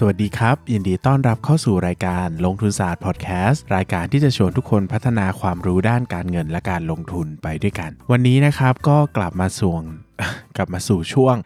สวัสดีครับ ยินดีต้อนรับเข้าสู่รายการลงทุนศาสตร์พอดแคสต์รายการที่จะชวนทุกคนพัฒนาความรู้ด้านการเงินและการลงทุนไปด้วยกัน วันนี้นะครับก็กลับมาส่วงกลับมาสู่ช่วง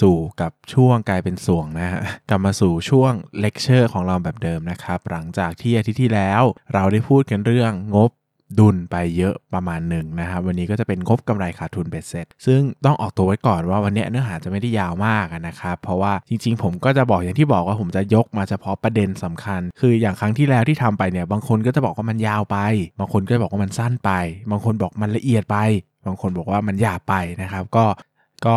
สู่กับช่วงกลายเป็นส่วงนะฮะกลับมาสู่ช่วงเลคเชอร์ของเราแบบเดิมนะครับ หลังจากที่อาทิตย์ที่แล้ว เราได้พูดกันเรื่องงบ ดุลไปเยอะประมาณหนึ่งนะครับวันนี้ก็จะเป็นงบกำไรขาดทุนเบ็ดเสร็จ ซึ่งต้องออกตัวไว้ก่อนว่าวันนี้เนื้อหาจะไม่ได้ยาวมากนะครับเพราะว่าจริง ๆ ผมก็จะบอกอย่างที่บอกว่าผมจะยกมาเฉพาะประเด็นสำคัญ คืออย่างครั้งที่แล้วที่ทำไปเนี่ยบางคนก็จะบอกว่ามันยาวไป บางคนก็บอกว่ามันสั้นไป บางคนบอกมันละเอียดไป บางคนบอกว่ามันหยาบไปนะครับก็ก็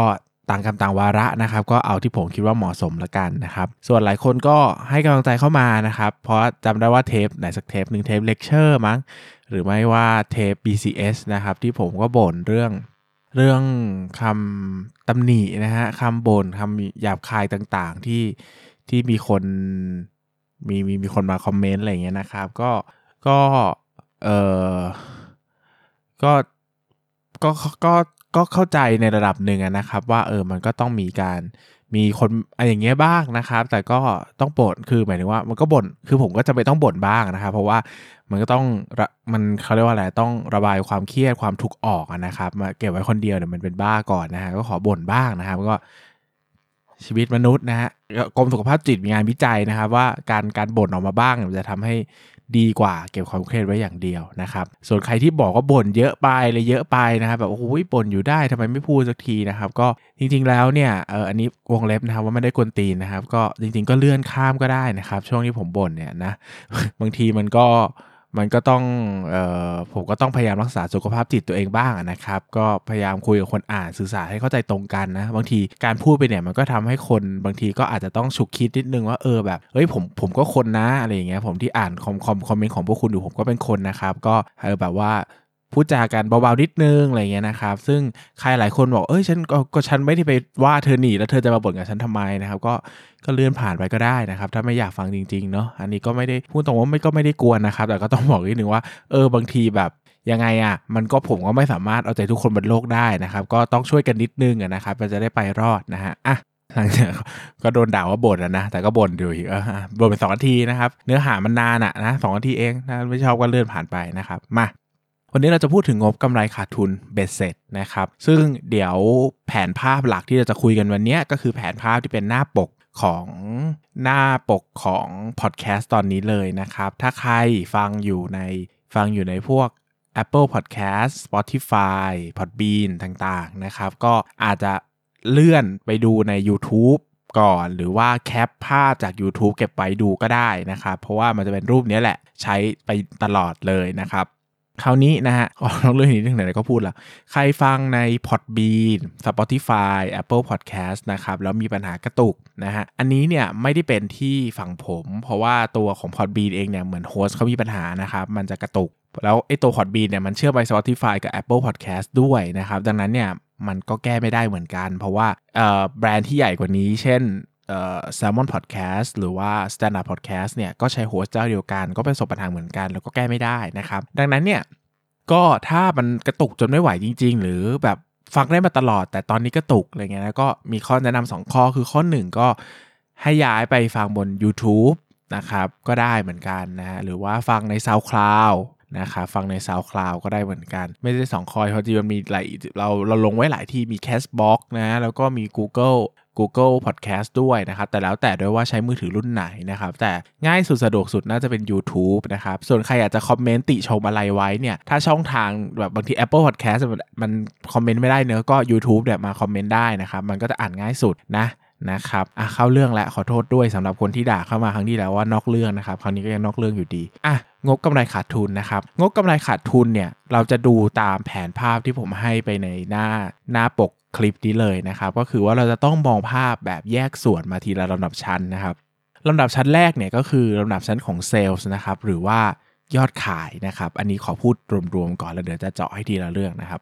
ต่างกรรมต่างวาระนะครับ ก็เอาที่ผมคิดว่าเหมาะสมละกันนะครับ ส่วนหลายคนก็ให้กำลังใจเข้ามานะครับ เพราะจำได้ว่าเทปไหนสักเทปหนึ่งเทปเลคเชอร์มั้ง หรือไม่ว่าเทป BCS นะครับ ที่ผมก็บ่นเรื่องเรื่องคำตำหนินะฮะคำบ่นคำหยาบคายต่างๆ ที่ที่มีคนมีมีมีคนมาคอมเมนต์อะไรเงี้ยนะครับ ก็ก็เออก็ก็ก็ ก็เข้าใจในระดับหนึ่งนะครับ ว่าเออมันก็ต้องมีการมีคนอะไรอย่างเงี้ยบ้างนะครับ แต่ก็ต้องบ่นคือหมายถึงว่ามันก็บ่นคือผมก็จะไปต้องบ่นบ้างนะครับ เพราะว่ามันก็ต้องมันเขาเรียกว่าอะไรต้องระบายความเครียดความทุกข์ออกนะครับมาเก็บไว้คนเดียวเนี่ยมันเป็นบ้าก่อนนะฮะก็ขอบ่นบ้างนะครับก็ชีวิตมนุษย์นะฮะกรมสุขภาพจิตมีงานวิจัยนะครับ ว่าการการบ่นออกมาบ้างมันจะทำให้ ดีกว่าเก็บความเครียดไว้อย่างเดียวนะครับ ส่วนใครที่บอกว่าบ่นเยอะไปเลยเยอะไปนะครับแบบโอ้โหบ่นอยู่ได้ทำไมไม่พูดสักทีนะครับก็จริงๆแล้วเนี่ยเอออันนี้วงเล็บนะครับว่าไม่ได้กวนตีนนะครับ ก็จริง ๆ ก็เลื่อนข้ามก็ได้นะครับ ช่วงที่ผมบ่นเนี่ยนะบางทีมันก็ มันก็ต้องเอ่อผมก็ต้องพยายามรักษาสุขภาพจิตตัวเองบ้างนะครับ ก็พยายามคุยกับคนอ่านสื่อสารให้เข้าใจตรงกันนะ บางทีการพูดไปเนี่ยมันก็ทำให้คนบางทีก็อาจจะต้องฉุกคิดนิดนึงว่าเออแบบเฮ้ยผมผมก็คนนะอะไรอย่างเงี้ยผมที่อ่านคอมคอมคอมเมนต์ของพวกคุณอยู่ผมก็เป็นคนนะครับ ก็เออแบบว่า พูดจากันเบาๆนิดนึงอะไรเงี้ยนะครับ ซึ่งใครหลายคนบอกเอ้ยฉันก็ก็ฉันไม่ได้ไปว่าเธอหนีแล้วเธอจะมาบ่นกับฉันทำไมนะครับก็ก็เลื่อนผ่านไปก็ได้นะครับ ถ้าไม่อยากฟังจริงๆเนาะอันนี้ก็ไม่ได้พูดตรงว่าไม่ก็ไม่ได้กวนนะครับ แต่ก็ต้องบอกนิดนึงว่าเออบางทีแบบยังไงอะ่ะมันก็ผมก็ไม่สามารถเอาใจทุกคนบนโลกได้นะครับ ก็ต้องช่วยกันนิดนึงอะนะครับมันจะได้ไปรอดนะฮะอะหลังจากก็โดนด่าว่าบ่นนะ แต่ก็บ่นอยู่อีกเออบ่นไปสองนาทีนะครับ เนื้อหามันนานอะนะสองนาทีเองนะไม่ชอบก็เลื่อนผ่านไปนะครับ มา วันนี้เราจะพูดถึงงบกำไรขาดทุนเบ็ดเสร็จนะครับ ซึ่งเดี๋ยวแผนภาพหลักที่เราจะคุยกันวันนี้ก็คือแผนภาพที่เป็นหน้าปกของหน้าปกของพอดแคสต์ตอนนี้เลยนะครับ ถ้าใครฟังอยู่ในฟังอยู่ในพวก Apple Podcast Spotify Podbean ต่างๆนะครับ ก็อาจจะเลื่อนไปดูใน YouTube ก่อนหรือว่าแคปภาพจาก YouTube เก็บไว้ดูก็ได้นะครับ เพราะว่ามันจะเป็นรูปนี้แหละใช้ไปตลอดเลยนะครับ คราวนี้นะฮะอ๋อเรื่องนี้เรื่องไหนก็พูดละใครฟังใน Podbean Spotify Apple Podcast นะครับ แล้วมีปัญหากระตุกนะฮะ อันนี้เนี่ยไม่ได้เป็นที่ฝั่งผม เพราะว่าตัวของ Podbean เองเนี่ยเหมือนโฮสต์เขามีปัญหานะครับ มันจะกระตุก แล้วไอ้ตัว Podbean เนี่ยมันเชื่อมไป Spotify กับ Apple Podcast ด้วยนะครับ ดังนั้นเนี่ยมันก็แก้ไม่ได้เหมือนกัน เพราะว่าแบรนด์ที่ใหญ่กว่านี้ เช่น Salmon Podcast หรือว่า Standard Podcast เนี่ยก็ใช้โฮสต์เจ้าเดียวกัน ก็เป็นประสบปัญหาเหมือนกัน แล้วก็แก้ไม่ได้นะครับ ดังนั้นเนี่ยก็ถ้ามันกระตุกจนไม่ไหวจริง ๆ หรือแบบฟังได้มาตลอด แต่ตอนนี้กระตุกอะไรเงี้ยนะก็มีข้อแนะนำสองข้อคือข้อหนึ่งก็ให้ย้ายไปฟังบน YouTube นะครับก็ได้เหมือนกันนะฮะหรือว่าฟังใน SoundCloud นะครับฟังใน SoundCloud ก็ได้เหมือนกัน ไม่ได้สองคอยเพราะจริงมันมีหลายเราเราลงไว้หลายที่มี Castbox นะแล้วก็มี Google Google Podcast ด้วยนะครับ แต่แล้วแต่ด้วยว่าใช้มือถือรุ่นไหนนะครับ แต่ง่ายสุดสะดวกสุดน่าจะเป็น YouTube นะครับ ส่วนใครอยากจะคอมเมนต์ติชมอะไรไว้เนี่ย ถ้าช่องทางแบบบางที Apple Podcast มันคอมเมนต์ไม่ได้เนอะก็ YouTube เนี่ยมาคอมเมนต์ได้นะครับ มันก็จะอ่านง่ายสุดนะนะครับอะเข้าเรื่องแล้วขอโทษด้วยสำหรับคนที่ด่าเข้ามาครั้งที่แล้วว่านอกเรื่องนะครับ คราวนี้ก็ยังนอกเรื่องอยู่ดี อะ งบกำไรขาดทุนนะครับ งบกำไรขาดทุนเนี่ย เราจะดูตามแผนภาพที่ผมให้ไปในหน้าหน้าปก คลิปนี้เลยนะครับ ก็คือว่าเราจะต้องมองภาพแบบแยกส่วนมาทีละลำดับชั้นนะครับลำดับชั้นแรกเนี่ยก็คือลำดับชั้นของเซลล์นะครับ หรือว่ายอดขายนะครับ อันนี้ขอพูดรวมๆก่อนแล้วเดี๋ยวจะเจาะให้ทีละเรื่องนะครับ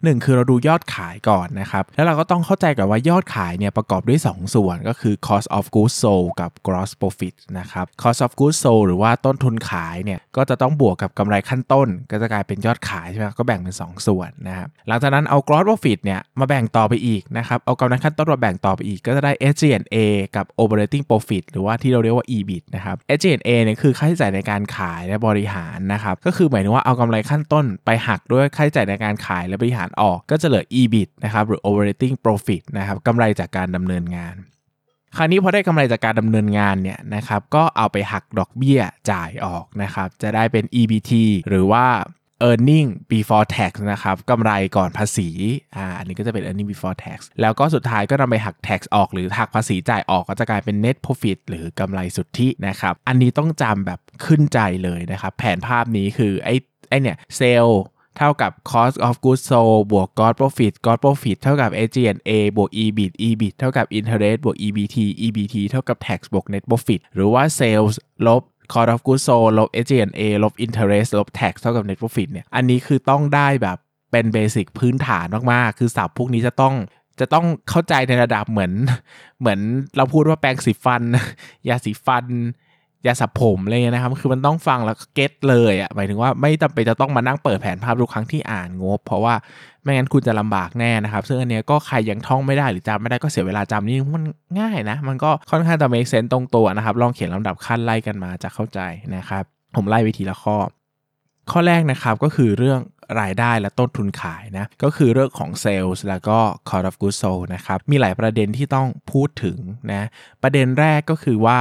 1 คือเราดูยอดขายก่อนนะครับ แล้วเราก็ต้องเข้าใจก่อนว่ายอดขายเนี่ยประกอบด้วย 2 ส่วนก็คือ cost of goods sold กับ gross profit นะครับ cost of goods sold หรือว่าต้นทุนขายเนี่ยก็จะต้องบวกกับกำไรขั้นต้น ก็จะกลายเป็นยอดขายใช่ไหมก็แบ่งเป็น 2 ส่วนนะครับหลังจากนั้นเอา gross profit เนี่ยมาแบ่งต่อไปอีกนะครับเอากำไรขั้นต้นมาแบ่งต่อไปอีกก็จะได้ SG&A กับ operating profit หรือว่าที่เราเรียกว่า EBIT นะครับ SG&A เนี่ยคือค่าใช้จ่ายในการขายและบริหารนะครับก็คือหมายถึงว่าเอากำไรขั้นต้นไปหักด้วยค่าใช้จ่ายในการขายและบริหารออกก็จะเหลือ EBIT นะครับหรือ operating profit นะครับกำไรจากการดำเนินงาน คราวนี้พอได้กำไรจากการดำเนินงานเนี่ยนะครับก็เอาไปหักดอกเบี้ยจ่ายออกนะครับจะได้เป็น EBT หรือว่า earning before tax นะครับกำไรก่อนภาษีอ่าอันนี้ก็จะเป็น earning before tax แล้วก็สุดท้ายก็นำไปหัก tax ออกหรือหักภาษีจ่ายออกก็จะกลายเป็น net profit หรือกำไรสุทธินะครับ อันนี้ต้องจำแบบขึ้นใจเลยนะครับ แผนภาพนี้คือไอ้ไอ้เนี่ยเซล เท่ากับ cost of goods sold บวก gross profit gross profit เท่ากับ SG&A บวก EBIT EBIT เท่ากับ interest บวก EBT EBT เท่ากับ tax บวก net profit หรือว่า sales ลบ cost of goods sold ลบ SG&A ลบ interest ลบ tax เท่ากับ net profit เนี่ย อันนี้คือต้องได้แบบเป็นเบสิกพื้นฐานมาก ๆ คือศัพท์พวกนี้จะต้องจะต้องเข้าใจในระดับเหมือน เหมือนเราพูดว่าแปรงสีฟัน ยาสีฟัน ยาสับผมอะไรเงี้ยนะครับ คือมันต้องฟังแล้วเก็ตเลยอะ่ะหมายถึงว่าไม่จำเป็นจะต้องมานั่งเปิดแผนภาพทุกครั้งที่อ่านงบ เพราะว่าไม่งั้นคุณจะลำบากแน่นะครับ ซึ่งอันเนี้ยก็ใครยังท่องไม่ได้หรือจำไม่ได้ก็เสียเวลาจำนี่มันง่ายนะ มันก็ค่อนข้างจะ make sense ตรงตัวนะครับ ลองเขียนลำดับขั้นไล่กันมาจะเข้าใจนะครับ ผมไล่วิธีละข้อ ข้อแรกนะครับก็คือเรื่องรายได้และต้นทุนขายนะก็คือเรื่องของ Sales แล้วก็ Cost of Goods Sold นะครับมีหลายประเด็นที่ต้องพูดถึงนะประเด็นแรกก็คือว่า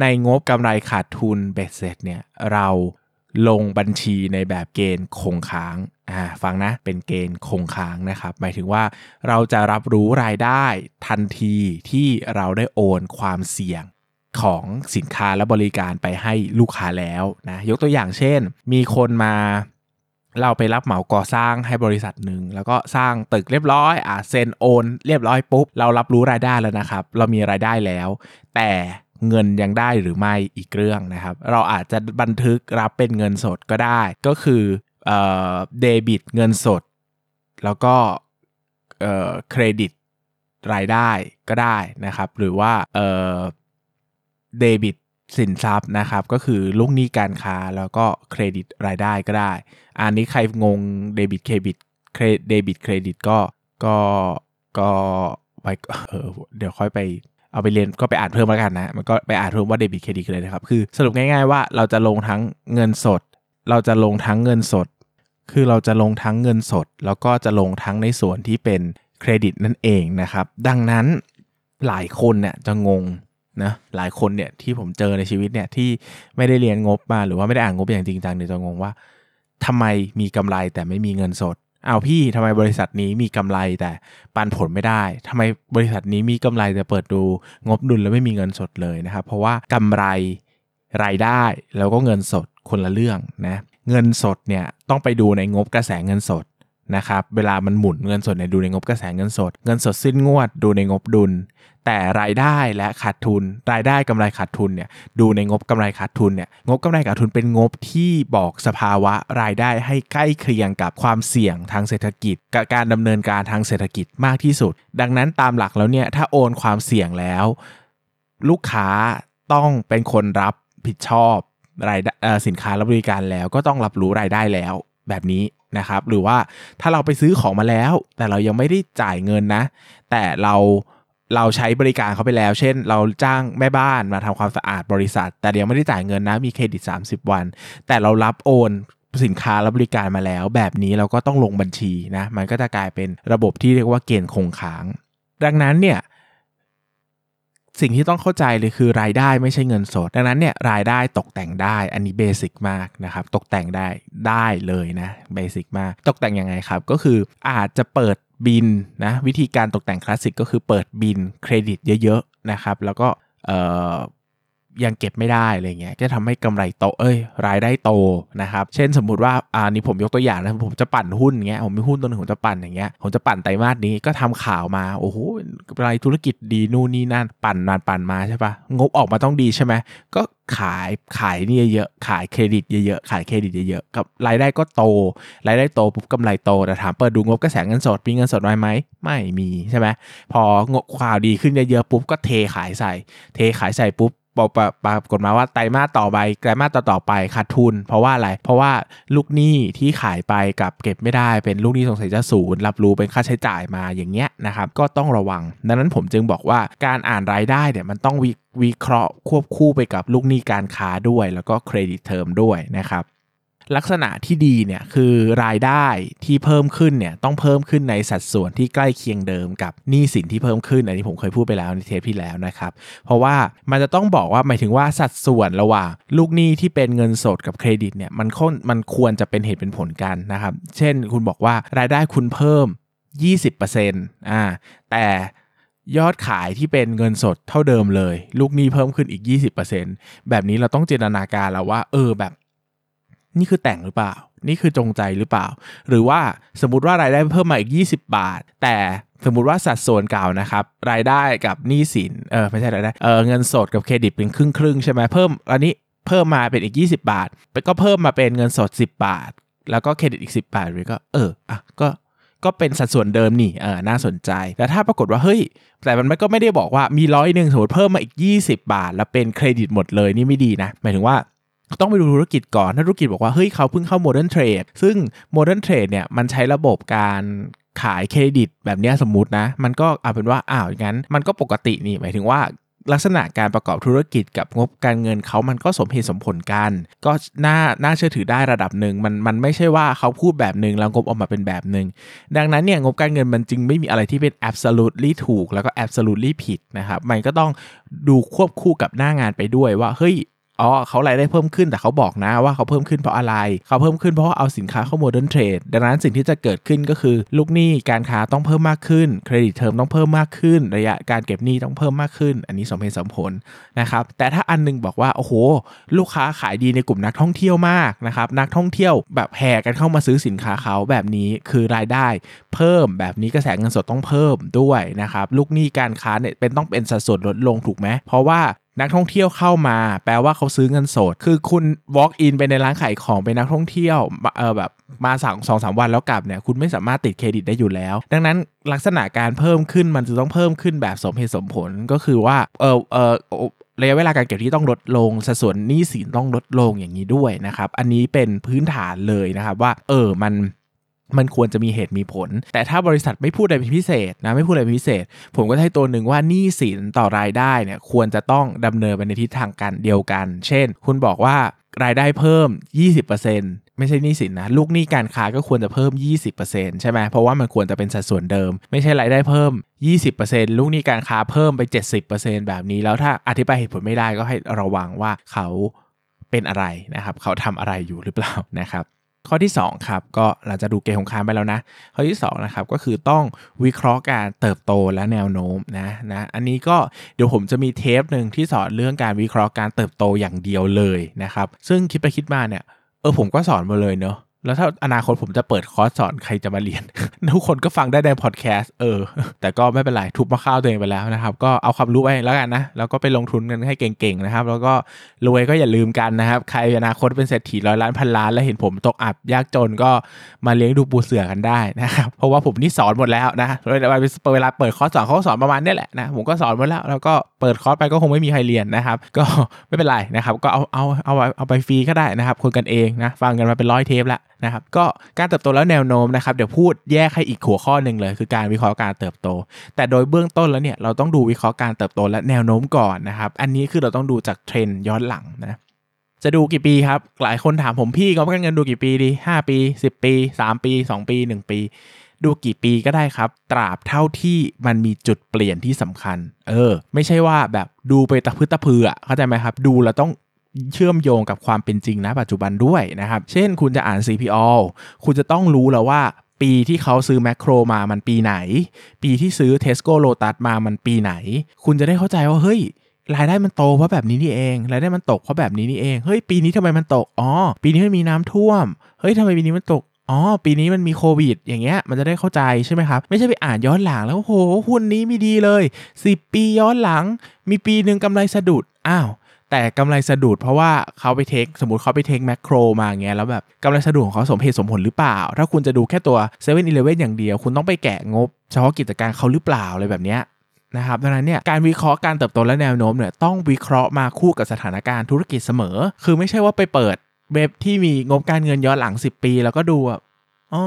ในงบกำไรขาดทุนเบ็ดเสร็จเนี่ยเราลงบัญชีในแบบเกณฑ์คงค้างอ่าฟังนะเป็นเกณฑ์คงค้างนะครับ หมายถึงว่าเราจะรับรู้รายได้ทันทีที่เราได้โอนความเสี่ยง ของสินค้าและบริการไปให้ลูกค้าแล้วนะยกตัวอย่างเช่น มีคนมาเราไปรับเหมาก่อสร้างให้บริษัทหนึ่งแล้วก็สร้างตึกเรียบร้อยอะเซ็นโอน เรียบร้อยปุ๊บ เรารับรู้รายได้แล้วนะครับ เรามีรายได้แล้ว แต่เงินยังได้หรือไม่อีกเรื่องนะครับ เราอาจจะบันทึกรับเป็นเงินสดก็ได้ ก็คือเอ่อเดบิตเงินสด แล้วก็เอ่อเครดิตรายได้ก็ได้นะครับ หรือว่าเอ่อ เดบิตสินทรัพย์นะครับ ก็คือลูกหนี้การค้าแล้วก็เครดิตรายได้ก็ได้ อันนี้ใครงงเดบิตเครดิตเครเดบิตเครดิตก็ก็ก็ไปเออเดี๋ยวค่อยไปเอาไปเรียนก็ไปอ่านเพิ่มแล้วกันนะ มันก็ไปอ่านเพิ่มว่าเดบิตเครดิตคืออะไรนะครับ คือสรุปง่ายๆว่าเราจะลงทั้งเงินสด เราจะลงทั้งเงินสด คือเราจะลงทั้งเงินสด แล้วก็จะลงทั้งในส่วนที่เป็นเครดิตนั่นเองนะครับ ดังนั้นหลายคนเนี่ยจะงง นะหลายคนเนี่ยที่ผมเจอในชีวิตเนี่ยที่ไม่ได้เรียนงบมาหรือว่าไม่ได้อ่านงบอย่างจริงจังเนี่ยจะงงว่าทำไมมีกำไรแต่ไม่มีเงินสดอ้าวพี่ทำไมบริษัทนี้มีกำไรแต่ปันผลไม่ได้ทำไมบริษัทนี้มีกำไรแต่เปิดดูงบดุลแล้วไม่มีเงินสดเลยนะครับเพราะว่ากำไรรายได้แล้วก็เงินสดคนละเรื่องนะเงินสดเนี่ยต้องไปดูในงบกระแสเงินสด นะครับเวลามันหมุนเงินสดเนี่ยดูในงบกระแสเงินสด เงินสดสิ้นงวดดูในงบดุล แต่รายได้และขาดทุน รายได้กำไรขาดทุนเนี่ยดูในงบกำไรขาดทุนเนี่ยงบกำไรขาดทุนเป็นงบที่บอกสภาวะรายได้ให้ใกล้เคียงกับความเสี่ยงทางเศรษฐกิจกับการดำเนินการทางเศรษฐกิจมากที่สุด ดังนั้นตามหลักแล้วเนี่ยถ้าโอนความเสี่ยงแล้ว ลูกค้าต้องเป็นคนรับผิดชอบรายสินค้าและบริการแล้วก็ต้องรับรู้รายได้แล้วแบบนี้ นะครับ หรือว่าถ้าเราไปซื้อของมาแล้ว แต่เรายังไม่ได้จ่ายเงินนะ แต่เราเราใช้บริการเขาไปแล้ว เช่น เราจ้างแม่บ้านมาทำความสะอาดบริษัท แต่ยังไม่ได้จ่ายเงินนะ มีเครดิต 30 วัน แต่เรารับโอนสินค้าและบริการมาแล้ว แบบนี้เราก็ต้องลงบัญชีนะ มันก็จะกลายเป็นระบบที่เรียกว่าเกณฑ์คงค้าง ดังนั้นเนี่ย สิ่งที่ต้องเข้าใจเลยคือรายได้ไม่ใช่เงินสด ดังนั้นเนี่ยรายได้ตกแต่งได้ อันนี้เบสิกมากนะครับตกแต่งได้ได้เลยนะเบสิกมาก ตกแต่งยังไงครับ ก็คืออาจจะเปิดบิลนะวิธีการตกแต่งคลาสสิกก็คือเปิดบิลเครดิตเยอะๆนะครับแล้วก็ ยังเก็บไม่ได้อะไรเงี้ยจะทำให้กำไรโตเอ้ย รายได้โตนะครับ เช่นสมมุติว่าอ่านี่ผมยกตัวอย่างนะผมจะปั่นหุ้นเงี้ยผมมีหุ้นตัวนึงผมจะปั่นอย่างเงี้ยผมจะปั่นไตรมาสนี้ก็ทำข่าวมาโอ้โหรายธุรกิจดีนู่นนี่นั่นปั่นนานปั่นมาใช่ปะงบออกมาต้องดีใช่ไหมก็ขายขายนี่เยอะขายเครดิตเยอะๆขายเครดิตเยอะๆกับรายได้ก็โต รายได้โตปุ๊บกำไรโตแต่ถามเปิดดูงบกระแสเงินสดมีเงินสดน้อยไหมไม่มีใช่ไหมพองบข่าวดีขึ้นเยอะๆปุ๊บก็เทขายใส่ เทขายใส่ปุ๊บ บอกปรากฏมาว่าไตรมาสต่อไปไตรมาสต่อต่อไปขาดทุน เพราะว่าอะไร เพราะว่าลูกหนี้ที่ขายไปกับเก็บไม่ได้เป็นลูกหนี้สงสัยจะศูนย์รับรู้เป็นค่าใช้จ่ายมาอย่างเงี้ยนะครับก็ต้องระวัง ดังนั้นผมจึงบอกว่าการอ่านรายได้เนี่ยมันต้องวิเคราะห์ควบคู่ไปกับลูกหนี้การค้าด้วย แล้วก็ credit term ด้วยนะครับ ลักษณะที่ดีเนี่ยคือรายได้ที่เพิ่มขึ้นเนี่ยต้องเพิ่มขึ้นในสัดส่วนที่ใกล้เคียงเดิมกับหนี้สินที่เพิ่มขึ้นอันนี้ผมเคยพูดไปแล้วในเทปที่แล้วนะครับ เพราะว่ามันจะต้องบอกว่าหมายถึงว่าสัดส่วนระหว่างลูกหนี้ที่เป็นเงินสดกับเครดิตเนี่ยมันค่อนมันควรจะเป็นเหตุเป็นผลกันนะครับ เช่นคุณบอกว่ารายได้คุณเพิ่ม 20%อ่าแต่ยอดขายที่เป็นเงินสดเท่าเดิมเลย ลูกหนี้เพิ่มขึ้นอีก 20%แบบนี้เราต้องจินตนาการแล้วว่า เออแบบ นี่คือแต่งหรือเปล่า นี่คือจงใจหรือเปล่า หรือว่าสมมติว่ารายได้เพิ่มมาอีก 20 บาท แต่สมมติว่าสัดส่วนเก่านะครับรายได้กับหนี้สินเออไม่ใช่รายได้เออเงินสดกับเครดิตเป็นครึ่งครึ่งใช่ไหมเพิ่มอันนี้เพิ่มมาเป็นอีก 20 บาทก็เพิ่มมาเป็นเงินสด 10 บาท แล้วก็เครดิตอีก 10 บาทเลยก็เอออะก็ก็เป็นสัดส่วนเดิมนี่เออน่าสนใจ แต่ถ้าปรากฏว่าเฮ้ย แต่มันก็ไม่ได้บอกว่ามีร้อยหนึ่งสมมติเพิ่มมาอีก 20 บาท แล้วเป็นเครดิตหมดเลยนี่ไม่ดีนะ หมายถึงว่า ต้องไปดูธุรกิจก่อนถ้าธุรกิจบอกว่า เฮ้ยเขาเพิ่งเข้า modern trade ซึ่ง modern trade เนี่ยมันใช้ระบบการขายเครดิตแบบนี้สมมตินะ มันก็เอาเป็นว่าอ้าวงั้น มันก็ปกตินี่หมายถึงว่าลักษณะการประกอบธุรกิจกับงบการเงินเขามันก็สมเหตุสมผลกัน ก็น่าน่าเชื่อถือได้ระดับหนึ่งมันมันไม่ใช่ว่าเขาพูดแบบหนึ่งแล้วงบออกมาเป็นแบบหนึ่งดังนั้นเนี่ยงบการเงินมันจึงไม่มีอะไรที่เป็น absolutely ถูก แล้วก็ absolutely ผิดนะครับ มันก็ต้องดูควบคู่กับหน้างานไปด้วยว่าเฮ้ย อ๋อเขารายได้เพิ่มขึ้นแต่เขาบอกนะว่าเขาเพิ่มขึ้นเพราะอะไร เขาเพิ่มขึ้นเพราะว่าเอาสินค้าเข้า modern trade ดังนั้นสิ่งที่จะเกิดขึ้นก็คือ ลูกหนี้การค้าต้องเพิ่มมากขึ้น credit term ต้องเพิ่มมากขึ้น ระยะการเก็บหนี้ต้องเพิ่มมากขึ้น อันนี้สมเหตุสมผลนะครับแต่ถ้าอันนึงบอกว่าโอ้โห ลูกค้าขายดีในกลุ่มนักท่องเที่ยวมากนะครับนักท่องเที่ยวแบบแห่กันเข้ามาซื้อสินค้าเขาแบบนี้คือรายได้ เพิ่มแบบนี้กระแสเงินสดต้องเพิ่มด้วยนะครับลูกหนี้การค้าเนี่ยเป็นต้องเป็นสัดส่วนลดลงถูกไหมเพราะว่า นักท่องเที่ยวเข้ามา แปลว่าเขาซื้อเงินสด คือคุณ walk in ไปในร้านขายของเป็นนักท่องเที่ยวเออแบบมาสั่งสองสามวันแล้วกลับเนี่ยคุณไม่สามารถติดเครดิตได้อยู่แล้ว ดังนั้นลักษณะการเพิ่มขึ้นมันจะต้องเพิ่มขึ้นแบบสมเหตุสมผลก็คือว่าเออเออระยะเวลาการเก็บที่ต้องลดลงสัดส่วนหนี้สินต้องลดลงอย่างนี้ด้วยนะครับ อันนี้เป็นพื้นฐานเลยนะครับว่า เออมัน มันควรจะมีเหตุมีผล แต่ถ้าบริษัทไม่พูดอะไรเป็นพิเศษนะไม่พูดอะไรเป็นพิเศษ ผมก็ให้ตัวหนึ่งว่านี่สินต่อรายได้เนี่ยควรจะต้องดำเนินไปในทิศทางกันเดียวกัน เช่น คุณบอกว่ารายได้เพิ่ม 20%ไม่ใช่หนี้สินนะลูกหนี้การค้าก็ควรจะเพิ่ม 20%ใช่ไหมเพราะว่ามันควรจะเป็นสัดส่วนเดิม ไม่ใช่รายได้เพิ่ม 20%ลูกหนี้การค้าเพิ่มไป 70%แบบนี้แล้วถ้าอธิบายเหตุผลไม่ได้ก็ให้ระวังว่าเขาเป็นอะไรนะครับ เขาทำอะไรอยู่หรือเปล่านะครับ ข้อที่2ครับก็เราจะดูเกมของค้าไปแล้วนะ ข้อที่2นะครับก็คือต้องวิเคราะห์การเติบโตและแนวโน้มนะนะอันนี้ก็เดี๋ยวผมจะมีเทปหนึ่งที่สอนเรื่องการวิเคราะห์การเติบโตอย่างเดียวเลยนะครับ ซึ่งคิดไปคิดมาเนี่ยเออผมก็สอนมาเลยเนาะ แล้วถ้าอนาคตผมจะเปิดคอร์สสอนใครจะมาเรียน ทุกคนก็ฟังได้ในพอดแคสต์เออ แต่ก็ไม่เป็นไรทุบมาข้าวตัวเองไปแล้วนะครับ ก็เอาความรู้ไปแล้วกันนะ แล้วก็ไปลงทุนกันให้เก่งๆนะครับ แล้วก็รวยก็อย่าลืมกันนะครับ ใครอนาคตเป็นเศรษฐีร้อยล้านพันล้าน แล้วเห็นผมตกอับยากจนก็มาเลี้ยงดูปูเสือกันได้นะครับ เพราะว่าผมนี่สอนหมดแล้วนะเวลาเปิดคอร์สสอนเขาสอนประมาณนี้แหละนะผมก็สอนหมดแล้วแล้วก็ เปิดคอร์สไปก็คงไม่มีใครเรียนนะครับ ก็ไม่เป็นไรนะครับก็เอาเอาเอาเอาไปฟรีก็ได้นะครับคนกันเองนะฟังกันมาเป็นร้อยเทปแล้วนะครับก็การเติบโตแล้วแนวโน้มนะครับเดี๋ยวพูดแยกให้อีกหัวข้อหนึ่งเลย คือการวิเคราะห์การเติบโต แต่โดยเบื้องต้นแล้วเนี่ยเราต้องดูวิเคราะห์การเติบโตและแนวโน้มก่อนนะครับอันนี้คือเราต้องดูจากเทรนย้อนหลังนะจะดูกี่ปีครับ หลายคนถามผมพี่ก็การเงินดูกี่ปีดี 5 ปี 10 ปี 3 ปี 2 ปี 1 ปี ดูกี่ปีก็ได้ครับ ตราบเท่าที่มันมีจุดเปลี่ยนที่สำคัญ เออ ไม่ใช่ว่าแบบดูไปตะพื้นตะพืออะเข้าใจไหมครับ ดูแล้วต้องเชื่อมโยงกับความเป็นจริงนะปัจจุบันด้วยนะครับ เช่นคุณจะอ่าน CPO คุณจะต้องรู้แล้วว่าปีที่เขาซื้อแมคโครมามันปีไหน ปีที่ซื้อ Tesco Lotus มามันปีไหน คุณจะได้เข้าใจว่าเฮ้ยรายได้มันโตเพราะแบบนี้นี่เองรายได้มันตกเพราะแบบนี้นี่เองเฮ้ยปีนี้ทำไมมันตกอ๋อปีนี้มันมีน้ำท่วมเฮ้ยทำไมปีนี้มันตก อ๋อ ปีนี้มันมีโควิด อย่างเงี้ย มันจะได้เข้าใจใช่ไหมครับ ไม่ใช่ไปอ่านย้อนหลังแล้วโหหุ้นนี้ไม่ดีเลย 10 ปีย้อนหลัง มีปีหนึ่งกำไรสะดุด อ้าว แต่กำไรสะดุดเพราะว่าเขาไปเทค สมมติเขาไปเทคแมคโครมาเงี้ย แล้วแบบกำไรสะดุดของเขาสมเหตุสมผลหรือเปล่า ถ้าคุณจะดูแค่ตัว7 e เ e ่ e ออย่างเดียว คุณต้องไปแกะงบ เฉพาะกิจการเขาหรือเปล่าอะไรแบบเนี้ยนะครับดังนั้นเนี่ยการวิเคราะห์การเติบโตและแนวโน้มเนี่ยต้องวิเคราะห์มาคู่กับสถานการณ์ธุรกิจเสมอ คือไม่ใช่ว่าไปเปิด เว็บที่มีงบการเงินย้อนหลัง 10 ปี แล้วก็ดูแบบอ๋อ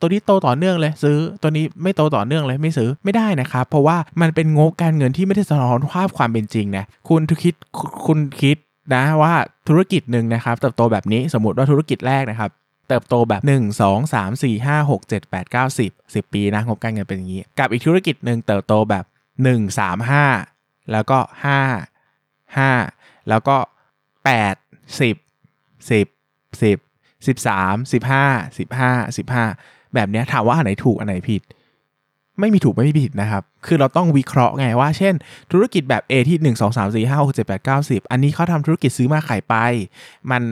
ตัวนี้โตต่อเนื่องเลยซื้อ ตัวนี้ไม่โตต่อเนื่องเลยไม่ซื้อไม่ได้นะครับ เพราะว่ามันเป็นงบการเงินที่ไม่ได้สะท้อนภาพความเป็นจริงนะคุณทุกคิดคุณคิดนะว่าธุรกิจหนึ่งนะครับเติบโตแบบนี้สมมติว่าธุรกิจแรกนะครับเติบโตแบบ 1 2 3 4 5 6 7 8 9 10 10 ปีนะงบการเงินเป็นอย่างนี้ กับอีกธุรกิจหนึ่งเติบโตแบบ 1 3 5 แล้วก็ 5 5 แล้วก็ 8 10 10 10 13 15 15 15แบบนี้ถามว่าอันไหนถูกอันไหนผิด ไม่มีถูกไม่มีผิดนะครับ คือเราต้องวิเคราะห์ไงว่า เช่น ธุรกิจแบบ A ที่ 1 2 3 4 5 6 7 8 9 10 อันนี้เขาทำธุรกิจซื้อมาขายไป มัน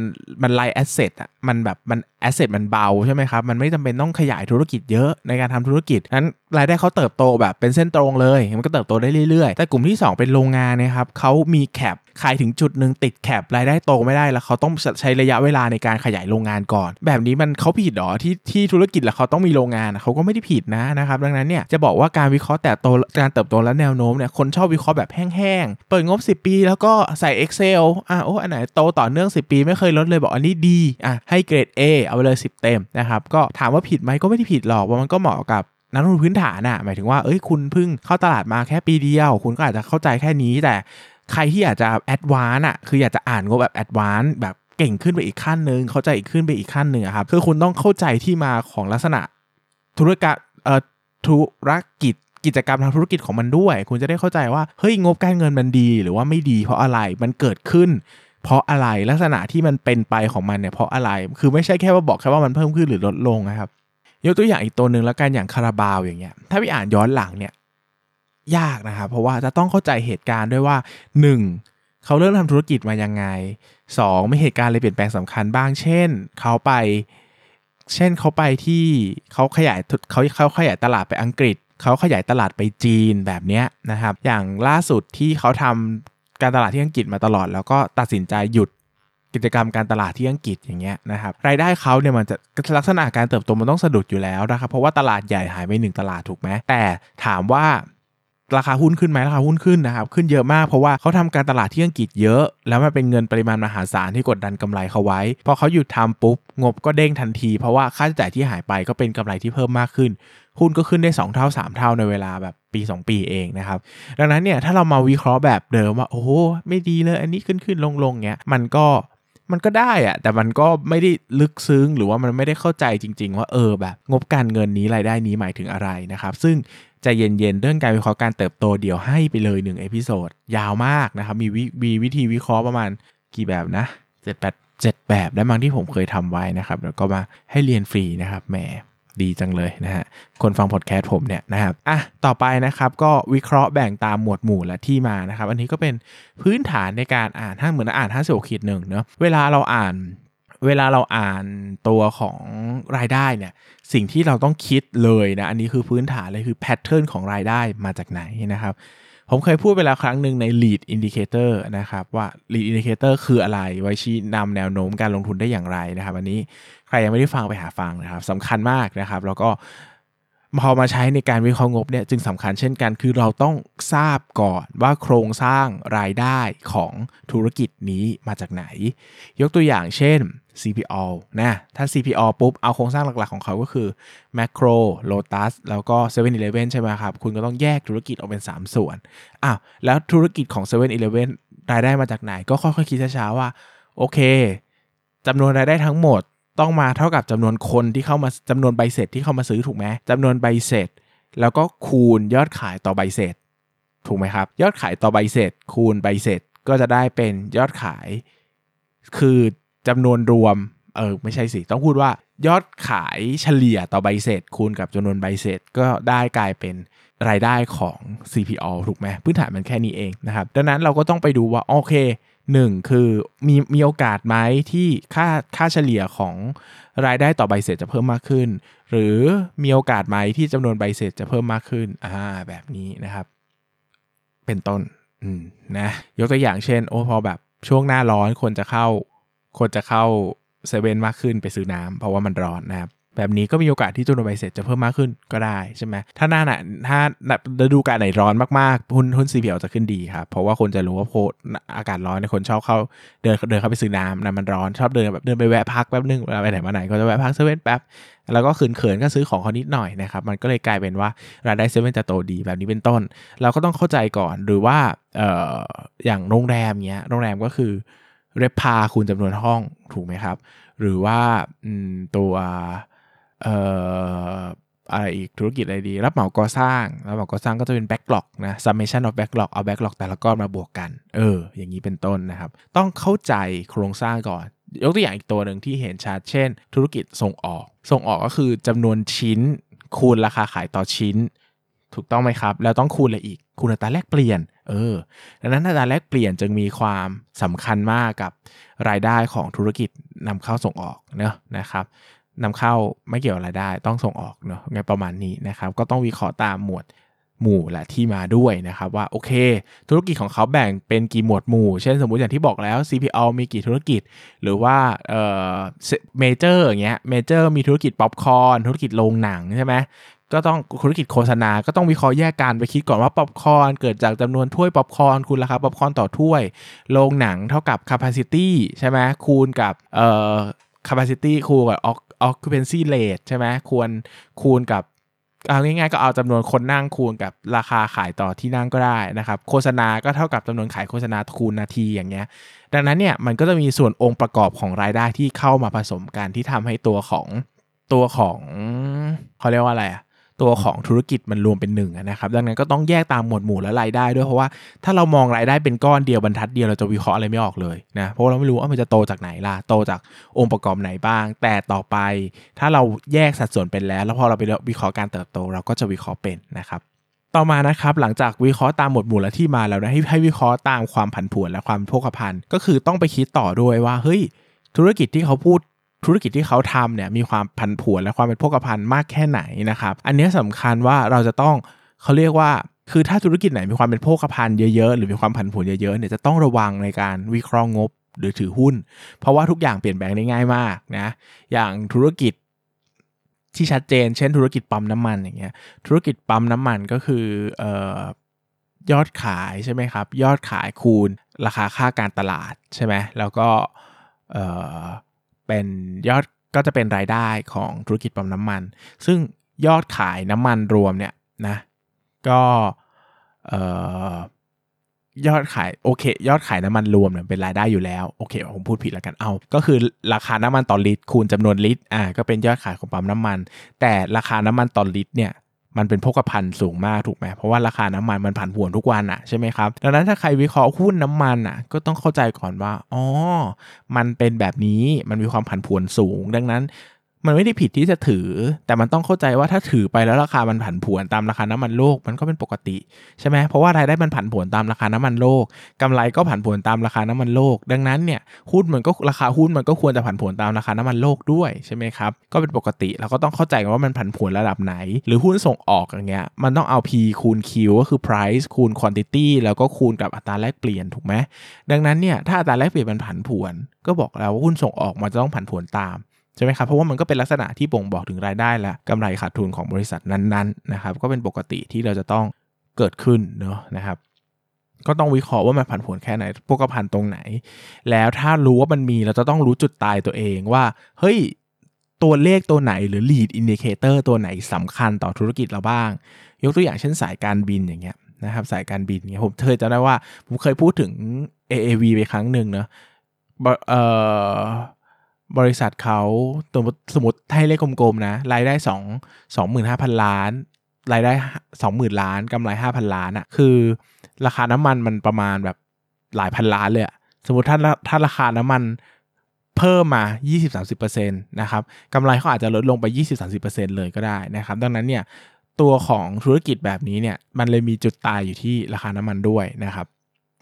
มัน light asset อะมันแบบมัน asset มันเบาใช่ไหมครับ มันไม่จำเป็นต้องขยายธุรกิจเยอะในการทำธุรกิจนั้นรายได้เขาเติบโตแบบเป็นเส้นตรงเลย มันก็เติบโตได้เรื่อยๆ แต่กลุ่มที่ 2 เป็นโรงงานนะครับเขามีแคปขายถึงจุดหนึ่งติดแคปรายได้โตไม่ได้แล้วเขาต้องใช้ระยะเวลาในการขยายโรงงานก่อน แบบนี้มันเขาผิดหรอที่ที่ธุรกิจแล้วเขาต้องมีโรงงานเขาก็ไม่ได้ผิดนะนะครับดังนั้นเนี่ยจะบอกว่าการวิเคราะห์แต่โตการเติบโตและแนวโน้มเนี่ยคนชอบวิเคราะห์แบบแห้งๆเปิดงบ 10 ปี แล้วก็ใส่ Excel อะโอ้อันไหนโตต่อเนื่อง 10 ปี ไม่เคยลดเลยบอกอันนี้ดีอะให้เกรด A เอาไปเลย 10 เต็มนะครับก็ถามว่าผิดไหมก็ไม่ได้ผิดหรอกว่ามันก็เหมาะกับนักลงทุนพื้นฐานอะหมายถึงว่าเอ้ยคุณเพิ่งเข้าตลาดมาแค่ปีเดียว คุณก็อาจจะเข้าใจแค่นี้ แต่ใครที่อยากจะแอดวานอะคืออยากจะอ่านงบแบบแอดวานแบบเก่งขึ้นไปอีกขั้นหนึ่งเข้าใจอีกขึ้นไปอีกขั้นหนึ่งครับคือคุณต้องเข้าใจที่มาของลักษณะธุรกิจเอ่อธุรกิจกิจกรรมทางธุรกิจของมันด้วย คุณจะได้เข้าใจว่าเฮ้ยงบการเงินมันดีหรือว่าไม่ดีเพราะอะไรมันเกิดขึ้น เพราะอะไรลักษณะที่มันเป็นไปของมันเนี่ยเพราะอะไรคือไม่ใช่แค่ว่าบอกแค่ว่ามันเพิ่มขึ้นหรือลดลงนะครับยกตัวอย่างอีกตัวหนึ่งแล้วกันอย่างคาราบาวอย่างเงี้ยถ้าไปอ่านย้อนหลังเนี่ยยากนะครับเพราะว่าจะต้องเข้าใจเหตุการณ์ด้วยว่า 1. เขาเริ่มทำธุรกิจมายังไง 2. มีเหตุการณ์อะไรเปลี่ยนแปลงสำคัญบ้าง เช่น เขาไป เช่นเขาไปที่เขาขยายเขาเขาขยายตลาดไปอังกฤษ เขาขยายตลาดไปจีนแบบเนี้ยนะครับ อย่างล่าสุดที่เขาทำ การตลาดที่อังกฤษมาตลอด แล้วก็ตัดสินใจหยุดกิจกรรมการตลาดที่อังกฤษอย่างเงี้ยนะครับรายได้เขาเนี่ยมันจะลักษณะการเติบโตมันต้องสะดุดอยู่แล้วนะครับเพราะว่าตลาดใหญ่หายไปหนึ่งตลาดถูกไหมแต่ถามว่าราคาหุ้นขึ้นไหมราคาหุ้นขึ้นนะครับขึ้นเยอะมากเพราะว่าเขาทำการตลาดที่อังกฤษเยอะ แล้วมันเป็นเงินปริมาณมหาศาลที่กดดันกำไรเขาไว้พอเขาหยุดทำปุ๊บงบก็เด้งทันที เพราะว่าค่าใช้จ่ายที่หายไปก็เป็นกำไรที่เพิ่มมากขึ้น หุ้นก็ขึ้นได้ 2 เท่า 3 เท่าในเวลาแบบปี 2 ปีเองนะครับ ดังนั้นเนี่ยถ้าเรามาวิเคราะห์แบบเดิมว่าโอ้โหไม่ดีเลย อันนี้ขึ้นขึ้นลงลงเงี้ยมันก็มันก็ได้อะแต่มันก็ไม่ได้ลึกซึ้งหรือว่ามันไม่ได้เข้าใจจริง ๆ ว่าเออแบบ งบการเงินนี้รายได้นี้หมายถึงอะไรนะครับ ซึ่งจะเย็นๆ เรื่องการวิเคราะห์การเติบโตเดี๋ยวให้ไปเลย1 episode ยาวมากนะครับ มีวิวิธีวิเคราะห์ประมาณกี่แบบนะ7 8 7 แบบได้มั้งที่ผมเคยทำไว้นะครับแล้วก็มาให้เรียนฟรีนะครับแหม ดีจังเลยนะฮะคนฟังพอดแคสต์ผมเนี่ยนะครับอะต่อไปนะครับก็วิเคราะห์แบ่งตามหมวดหมู่และที่มานะครับ อันนี้ก็เป็นพื้นฐานในการอ่านถ้าเหมือนอ่านห้าสิบขีดหนึ่งเนาะเวลาเราอ่านเวลาเราอ่านตัวของรายได้เนี่ยสิ่งที่เราต้องคิดเลยนะอันนี้คือพื้นฐานเลยคือแพทเทิร์นของรายได้มาจากไหนนะครับผมเคยพูดไปแล้วครั้งหนึ่งใน lead indicator นะครับว่า lead indicator คืออะไร ไว้ชี้นำแนวโน้มการลงทุนได้อย่างไรนะครับ อันนี้ ใครยังไม่ได้ฟังไปหาฟังนะครับสำคัญมากนะครับ แล้วก็พอมาใช้ในการวิเคราะห์งบเนี่ยจึงสำคัญเช่นกันคือเราต้องทราบก่อนว่าโครงสร้างรายได้ของธุรกิจนี้มาจากไหน ยกตัวอย่างเช่น CPO นะถ้า CPO ปุ๊บ เอาโครงสร้างหลักๆของเขาก็คือ Macro Lotus แล้วก็ 7 e เ e ่ e ใช่ไหมครับ คุณก็ต้องแยกธุรกิจออกเป็น 3 ส่วนอ้าวแล้วธุรกิจของ 7 e เ e ่ e รายได้มาจากไหน ก็ค่อยๆคิดช้าๆว่า โอเคจำนวนรายได้ทั้งหมด ต้องมาเท่ากับจำนวนคนที่เข้ามาจำนวนใบเสร็จที่เข้ามาซื้อถูกไหมจำนวนใบเสร็จ แล้วก็คูณยอดขายต่อใบเสร็จ ถูกไหมครับ ยอดขายต่อใบเสร็จ คูณใบเสร็จก็จะได้เป็นยอดขาย คือจำนวนรวมเออไม่ใช่สิต้องพูดว่ายอดขายเฉลี่ยต่อใบเสร็จ คูณกับจำนวนใบเสร็จ ก็ได้กลายเป็นรายได้ของ CPO ถูกไหมพื้นฐานมันแค่นี้เองนะครับ ดังนั้นเราก็ต้องไปดูว่าโอเค หนึ่งคือมีมีโอกาสไหมที่ค่าค่าเฉลี่ยของรายได้ต่อใบเสร็จจะเพิ่มมากขึ้น หรือมีโอกาสไหมที่จำนวนใบเสร็จจะเพิ่มมากขึ้นอ่าแบบนี้นะครับ เป็นต้นอืมนะยกตัวอย่างเช่น โอ้พอแบบช่วงหน้าร้อนคนจะเข้าคนจะเข้าเซเว่นมากขึ้นไปซื้อน้ำเพราะว่ามันร้อนนะครับ แบบนี้ก็มีโอกาสที่จำนวนใบเสร็จจะเพิ่มมากขึ้นก็ได้ใช่ไหมถ้าหน้าหนาถ้าฤดูกาลไหนร้อนมากๆหุ้นหุ้น CPO จะขึ้นดีครับเพราะว่าคนจะรู้ว่าโพอากาศร้อนเนี่ยคนชอบเข้าเดินเดินเข้าไปซื้อน้ำนะมันร้อนชอบเดินแบบเดินไปแวะพักแป๊บนึงเวลาไปไหนมาไหนก็จะแวะพักเซเว่นแป๊บแล้วก็เขินๆก็ซื้อของเขานิดหน่อยนะครับมันก็เลยกลายเป็นว่ารายได้เซเว่นจะโตดีแบบนี้เป็นต้น เราก็ต้องเข้าใจก่อนหรือว่าเอ่ออย่างโรงแรมเนี้ยโรงแรมก็คือเรพาคูณจำนวนห้องถูกไหมครับ หรือว่าตัว อะไรอีกธุรกิจอะไรดี รับเหมาก่อสร้าง รับเหมาก่อสร้างก็จะเป็น backlog นะ summation of backlog เอา backlog แต่ละก้อนมาบวกกัน เออ อย่างนี้เป็นต้นนะครับ ต้องเข้าใจโครงสร้างก่อน ยกตัวอย่างอีกตัวหนึ่งที่เห็นชัด เช่น ธุรกิจส่งออก ส่งออกก็คือจำนวนชิ้น คูณราคาขายต่อชิ้น ถูกต้องไหมครับ แล้วต้องคูณอะไรอีก คูณอัตราแลกเปลี่ยน เออ ดังนั้นอัตราแลกเปลี่ยนจึงมีความสำคัญมากกับรายได้ของธุรกิจนำเข้าส่งออกเนอะนะครับ นำเข้าไม่เกี่ยวรายได้ ต้องส่งออกเนาะไงประมาณนี้นะครับ ก็ต้องวิเคราะห์ตามหมวดหมู่และที่มาด้วยนะครับว่าโอเค ธุรกิจของเขาแบ่งเป็นกี่หมวดหมู่ เช่นสมมุติอย่างที่บอกแล้ว CPO มีกี่ธุรกิจ หรือว่าเอ่อเมเจอร์อย่างเงี้ยเมเจอร์มีธุรกิจป๊อปคอร์นธุรกิจโรงหนังใช่ไหมก็ต้องธุรกิจโฆษณา ก็ต้องวิเคราะห์แยกกันไปคิดก่อนว่าป๊อปคอร์นเกิดจากจำนวนถ้วยป๊อปคอร์นคูณราคาป๊อปคอร์นต่อถ้วยโรงหนังเท่ากับ capacity ใช่ไหมคูณกับเอ่อ capacity คูณกับ occupancy rate ใช่ไหมควรคูณกับเอาง่ายๆก็เอาจำนวนคนนั่งคูณกับราคาขายต่อที่นั่งก็ได้นะครับโฆษณาก็เท่ากับจำนวนขายโฆษณาคูณนาทีอย่างเงี้ย ดังนั้นเนี่ยมันก็จะมีส่วนองค์ประกอบของรายได้ที่เข้ามาผสมกันที่ทำให้ตัวของตัวของเขาเรียกว่าอะไรอะ ตัวของธุรกิจมันรวมเป็นหนึ่งนะครับดังนั้นก็ต้องแยกตามหมวดหมู่และรายได้ด้วยเพราะว่าถ้าเรามองรายได้เป็นก้อนเดียวบรรทัดเดียวเราจะวิเคราะห์อะไรไม่ออกเลยนะเพราะเราไม่รู้ว่ามันจะโตจากไหนล่ะโตจากองค์ประกอบไหนบ้าง แต่ต่อไป ถ้าเราแยกสัดส่วนเป็นแล้ว แล้วพอเราไปวิเคราะห์การเติบโต เราก็จะวิเคราะห์เป็นนะครับต่อมานะครับหลังจากวิเคราะห์ตามหมวดหมู่และที่มาแล้วนะให้ให้วิเคราะห์ตามความผันผวนและความโภคภัณฑ์ก็คือต้องไปคิดต่อด้วยว่าเฮ้ยธุรกิจที่เขาพูด ธุรกิจที่เขาทำเนี่ยมีความผันผวนและความเป็นโภคภัณฑ์มากแค่ไหนนะครับ อันนี้สำคัญว่าเราจะต้องเขาเรียกว่าคือถ้าธุรกิจไหนมีความเป็นโภคภัณฑ์เยอะๆ หรือมีความผันผวนเยอะๆเนี่ยจะต้องระวังในการวิเคราะห์งบหรือถือหุ้น เพราะว่าทุกอย่างเปลี่ยนแปลงได้ง่ายมากนะอย่างธุรกิจที่ชัดเจน เช่นธุรกิจปั๊มน้ำมันอย่างเงี้ยธุรกิจปั๊มน้ำมันก็คืออยอดขายใช่ไหมครับยอดขายคูณราคาค่าการตลาดใช่ไหมแล้วก็ เป็นยอดก็จะเป็นรายได้ของธุรกิจปั๊มน้ำมัน ซึ่งยอดขายน้ำมันรวมเนี่ยนะก็ยอดขายโอเค ยอดขายน้ำมันรวมเนี่ยเป็นรายได้อยู่แล้วโอเคผมพูดผิดแล้วกันเอาก็คือราคาน้ำมันต่อลิตรคูณจำนวนลิตรอ่าก็เป็นยอดขายของปั๊มน้ำมัน แต่ราคาน้ำมันต่อลิตรเนี่ย มันเป็นพกพันสูงมากถูกไหมเพราะว่าราคาน้ำมันมันผันผวนทุกวันอะใช่ไหมครับดังนั้นถ้าใครวิเคราะห์หุ้นน้ำมันอะก็ต้องเข้าใจก่อนว่าอ๋อมันเป็นแบบนี้มันมีความผันผวนสูง ดังนั้น มันไม่ได้ผิดที่จะถือ แต่มันต้องเข้าใจว่าถ้าถือไปแล้วราคามันผันผวนตามราคาน้ำมันโลกมันก็เป็นปกติใช่ไหมเพราะว่ารายได้มันผันผวนตามราคาน้ำมันโลกกำไรก็ผันผวนตามราคาน้ำมันโลก ดังนั้นเนี่ยหุ้นมันก็ราคาหุ้นมันก็ควรจะผันผวนตามราคาน้ำมันโลกด้วยใช่ไหมครับก็เป็นปกติเราก็ต้องเข้าใจว่ามันผันผวนระดับไหน หรือหุ้นส่งออกอย่างเงี้ยมันต้องเอา P คูณ Q ก็คือ price คูณ quantity แล้วก็คูณกับอัตราแลกเปลี่ยนถูกไหมดังนั้นเนี่ยถ้าอัตราแลกเปลี่ยนมันผันผวน ก็บอกแล้วว่าหุ้นส่งออกมันจะต้องผันผวนตาม ใช่ไหมครับเพราะว่ามันก็เป็นลักษณะที่บ่งบอกถึงรายได้และกำไรขาดทุนของบริษัทนั้นๆนะครับก็เป็นปกติที่เราจะต้องเกิดขึ้นเนาะนะครับก็ต้องวิเคราะห์ว่ามันผันผวนแค่ไหนพวกพันตรงไหน แล้วถ้ารู้ว่ามันมีเราจะต้องรู้จุดตายตัวเองว่า เฮ้ย ตัวเลขตัวไหนหรือ lead indicator ตัวไหนสำคัญต่อธุรกิจเราบ้าง ยกตัวอย่างเช่นสายการบินอย่างเงี้ยนะครับ สายการบินเงี้ยผมเคยจะได้ว่า ผมเคยพูดถึง AAV ไปครั้งหนึ่งเนาะเอ่อ บริษัทเขาสมมติสมติให้เลขกลมๆนะรายได้สองสองหมื่นห้าพันล้าน รายได้สองหมื่นล้านกำไรห้าพันล้านอะ่ะคือ ราคาน้ำมันมันประมาณแบบหลายพันล้านเลยอะสมมติถ้าถ้าราคาน้ำมันเพิ่มมา 20-30%นะครับกำไรเขาอาจจะลดลงไป 20-30%เลยก็ได้นะครับ ดังนั้นเนี่ยตัวของธุรกิจแบบนี้เนี่ยมันเลยมีจุดตายอยู่ที่ราคาน้ำมันด้วยนะครับ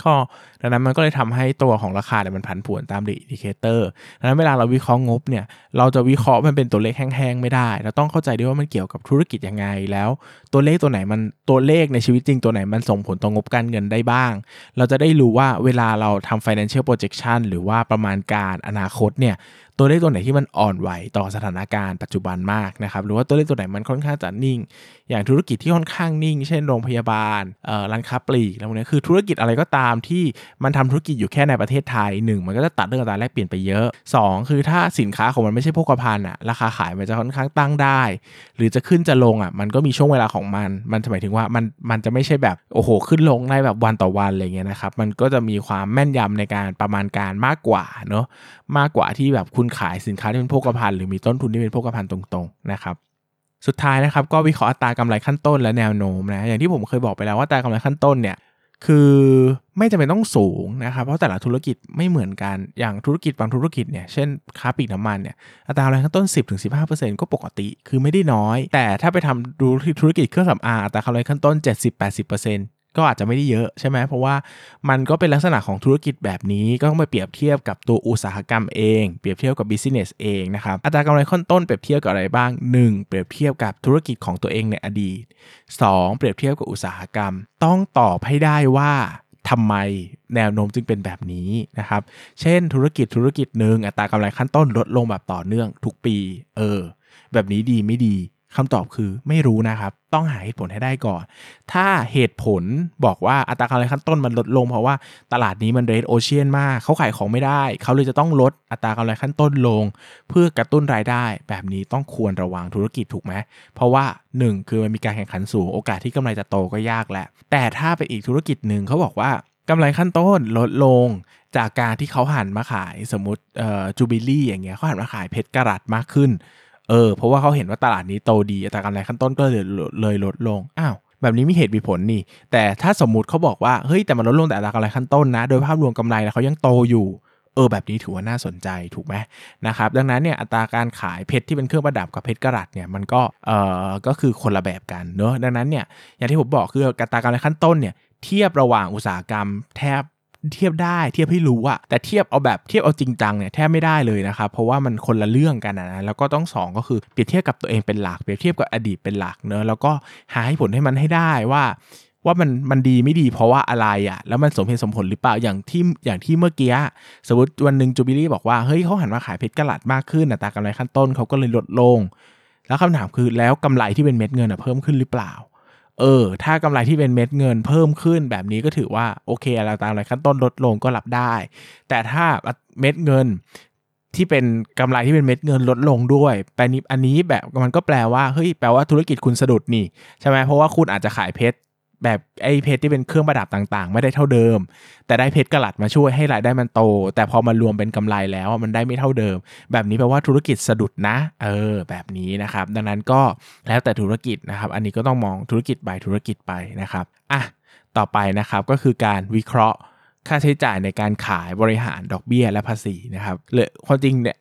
ก็ดังนั้นมันก็เลยทำให้ตัวของราคาเนี่ยมันผันผวนตามดี indicator ดังนั้นเวลาเราวิเคราะห์งบเนี่ยเราจะวิเคราะห์มันเป็นตัวเลขแห้งๆไม่ได้ เราต้องเข้าใจด้วยว่ามันเกี่ยวกับธุรกิจยังไงแล้ว ตัวเลขตัวไหนมันตัวเลขในชีวิตจริงตัวไหนมันส่งผลต่องบการเงินได้บ้าง เราจะได้รู้ว่าเวลาเราทำ financial projection หรือว่าประมาณการอนาคตเนี่ยตัวเลขตัวไหนที่มันอ่อนไหวต่อสถานการณ์ปัจจุบันมากนะครับหรือว่าตัวเลขตัวไหนมันค่อนข้างจะนิ่งอย่างธุรกิจที่ค่อนข้างนิ่ง เช่นโรงพยาบาลร้านค้าปลีกอะไรพวกนี้คือธุรกิจอะไรก็ตามที่มันทำธุรกิจอยู่แค่ในประเทศไทยหนึ่งมันก็จะตัดเรื่องอัตราแลกเปลี่ยนไปเยอะ 2 คือถ้าสินค้าของมันไม่ใช่โภคภัณฑ์อะราคาขายมันจะค่อนข้างตั้งได้ หรือจะขึ้นจะลงอะมันก็มีช่วงเวลาของมัน มันหมายถึงว่ามันมันจะไม่ใช่แบบโอ้โหขึ้นลงได้แบบวันต่อวันอะไรเงี้ยนะครับมันก็จะมีความแม่นยำในการประมาณการมากกว่าเนาะมากกว่าที่แบบคุณขายสินค้าที่เป็นโภคภัณฑ์หรือมีต้นทุนที่เป็นโภคภัณฑ์ตรงๆนะครับ สุดท้ายนะครับก็วิเคราะห์อัตรากำไรขั้นต้นและแนวโน้มนะอย่างที่ผมเคยบอกไปแล้วว่าอัตรากำไรขั้นต้นเนี่ยคือไม่จำเป็นต้องสูงนะครับเพราะแต่ละธุรกิจไม่เหมือนกันอย่างธุรกิจบางธุรกิจเนี่ยเช่นค้าปลีกน้ำมันเนี่ยอัตรากำไรขั้นต้น 10-15%ก็ปกติคือไม่ได้น้อย แต่ถ้าไปทำดูธุรกิจเครื่องสำอางอัตรากำไรขั้นต้น 70-80% ก็อาจจะไม่ได้เยอะใช่ไหมเพราะว่ามันก็เป็นลักษณะของธุรกิจแบบนี้ก็ต้องไปเปรียบเทียบกับตัวอุตสาหกรรมเอง เปรียบเทียบกับบิสเนสเองนะครับอัตรากำไรขั้นต้นเปรียบเทียบกับอะไรบ้าง 1. เปรียบเทียบกับธุรกิจของตัวเองในอดีต 2. เปรียบเทียบกับอุตสาหกรรม ต้องตอบให้ได้ว่าทำไมแนวโน้มจึงเป็นแบบนี้นะครับ เช่นธุรกิจธุรกิจหนึ่งอัตรากำไรขั้นต้นลดลงแบบต่อเนื่องทุกปี เออ แบบนี้ดีไม่ดี คำตอบคือไม่รู้นะครับ ต้องหาเหตุผลให้ได้ก่อน ถ้าเหตุผลบอกว่าอัตรากำไรขั้นต้นมันลดลง เพราะว่าตลาดนี้มันเรดโอเชียนมากเขาขายของไม่ได้ เขาเลยจะต้องลดอัตรากำไรขั้นต้นลง เพื่อกระตุ้นรายได้ แบบนี้ต้องควรระวังธุรกิจถูกไหมเพราะว่า 1 คือมันมีการแข่งขันสูงโอกาสที่กำไรจะโตก็ยากแหละแต่ถ้าเป็นอีกธุรกิจหนึ่งเขาบอกว่ากำไรขั้นต้นลดลงจากการที่เขาหันมาขายสมมติเอ่อจูบิลี่อย่างเงี้ยเขาหันมาขายเพชรกระรัตมากขึ้น เออเพราะว่าเขาเห็นว่าตลาดนี้โตดีอัตรากำไรขั้นต้นก็เลยเลยลดลงอ้าวแบบนี้มีเหตุมีผลนี่ แต่ถ้าสมมุติเขาบอกว่าเฮ้ยแต่มันลดลงแต่อัตรากำไรขั้นต้นนะ โดยภาพรวมกำไรแล้วเขายังโตอยู่เออแบบนี้ถือว่าน่าสนใจถูกไหมนะครับดังนั้นเนี่ยอัตราการขายเพชรที่เป็นเครื่องประดับกับเพชรกระรัตเนี่ยมันก็เอ่อก็คือคนละแบบกันเนอะดังนั้นเนี่ยอย่างที่ผมบอกคืออัตรากำไรขั้นต้นเนี่ยเทียบระหว่างอุตสาหกรรมแทบ เทียบได้เทียบให้รู้อะแต่เทียบเอาแบบเทียบเอาจริงจังเนี่ยแทบไม่ได้เลยนะครับเพราะว่ามันคนละเรื่องกันนะแล้วก็ต้องสองก็คือเปรียบเทียบกับตัวเองเป็นหลักเปรียบเทียบกับอดีตเป็นหลักเนอะแล้วก็หาให้ผลให้มันให้ได้ว่าว่ามันมันดีไม่ดีเพราะว่าอะไรอะ่ะแล้วมันสมเหตุสมผลหรือเปล่าอย่างที่อย่างที่เมื่อกี้สมมติวันหนึ่งจูบิลี่บอกว่าเฮ้ยเขาหันมาขายเพชรกระลัดมากขึ้นอัตรากำไรขั้นต้นเขาก็เลยลดลง แล้วคำถามคือแล้วกำไรที่เป็นเม็ดเงินอะเพิ่มขึ้นหรือเปล่า เออ ถ้ากำไรที่เป็นเม็ดเงินเพิ่มขึ้นแบบนี้ก็ถือว่าโอเคอะไรตามอะไรขั้นต้นลดลงก็รับได้ แต่ถ้าเม็ดเงินที่เป็นกำไรที่เป็นเม็ดเงินลดลงด้วยแปลนี้อันนี้แบบมันก็แปลว่าเฮ้ยแปลว่าธุรกิจคุณสะดุดนี่ใช่ไหมเพราะว่าคุณอาจจะขายเพชร แบบไอ้เพชรที่เป็นเครื่องประดับต่างๆ ไม่ได้เท่าเดิม แต่ได้เพชรกระลัดมาช่วยให้รายได้มันโต แต่พอมารวมเป็นกำไรแล้วมันได้ไม่เท่าเดิม แบบนี้แปลว่าธุรกิจสะดุดนะ เออ แบบนี้นะครับ ดังนั้นก็แล้วแต่ธุรกิจนะครับ อันนี้ก็ต้องมองธุรกิจ by ธุรกิจไปนะครับอะต่อไปนะครับก็คือการวิเคราะห์ค่าใช้จ่ายในการขายบริหารดอกเบี้ยและภาษีนะครับเลยความจริงเนี่ย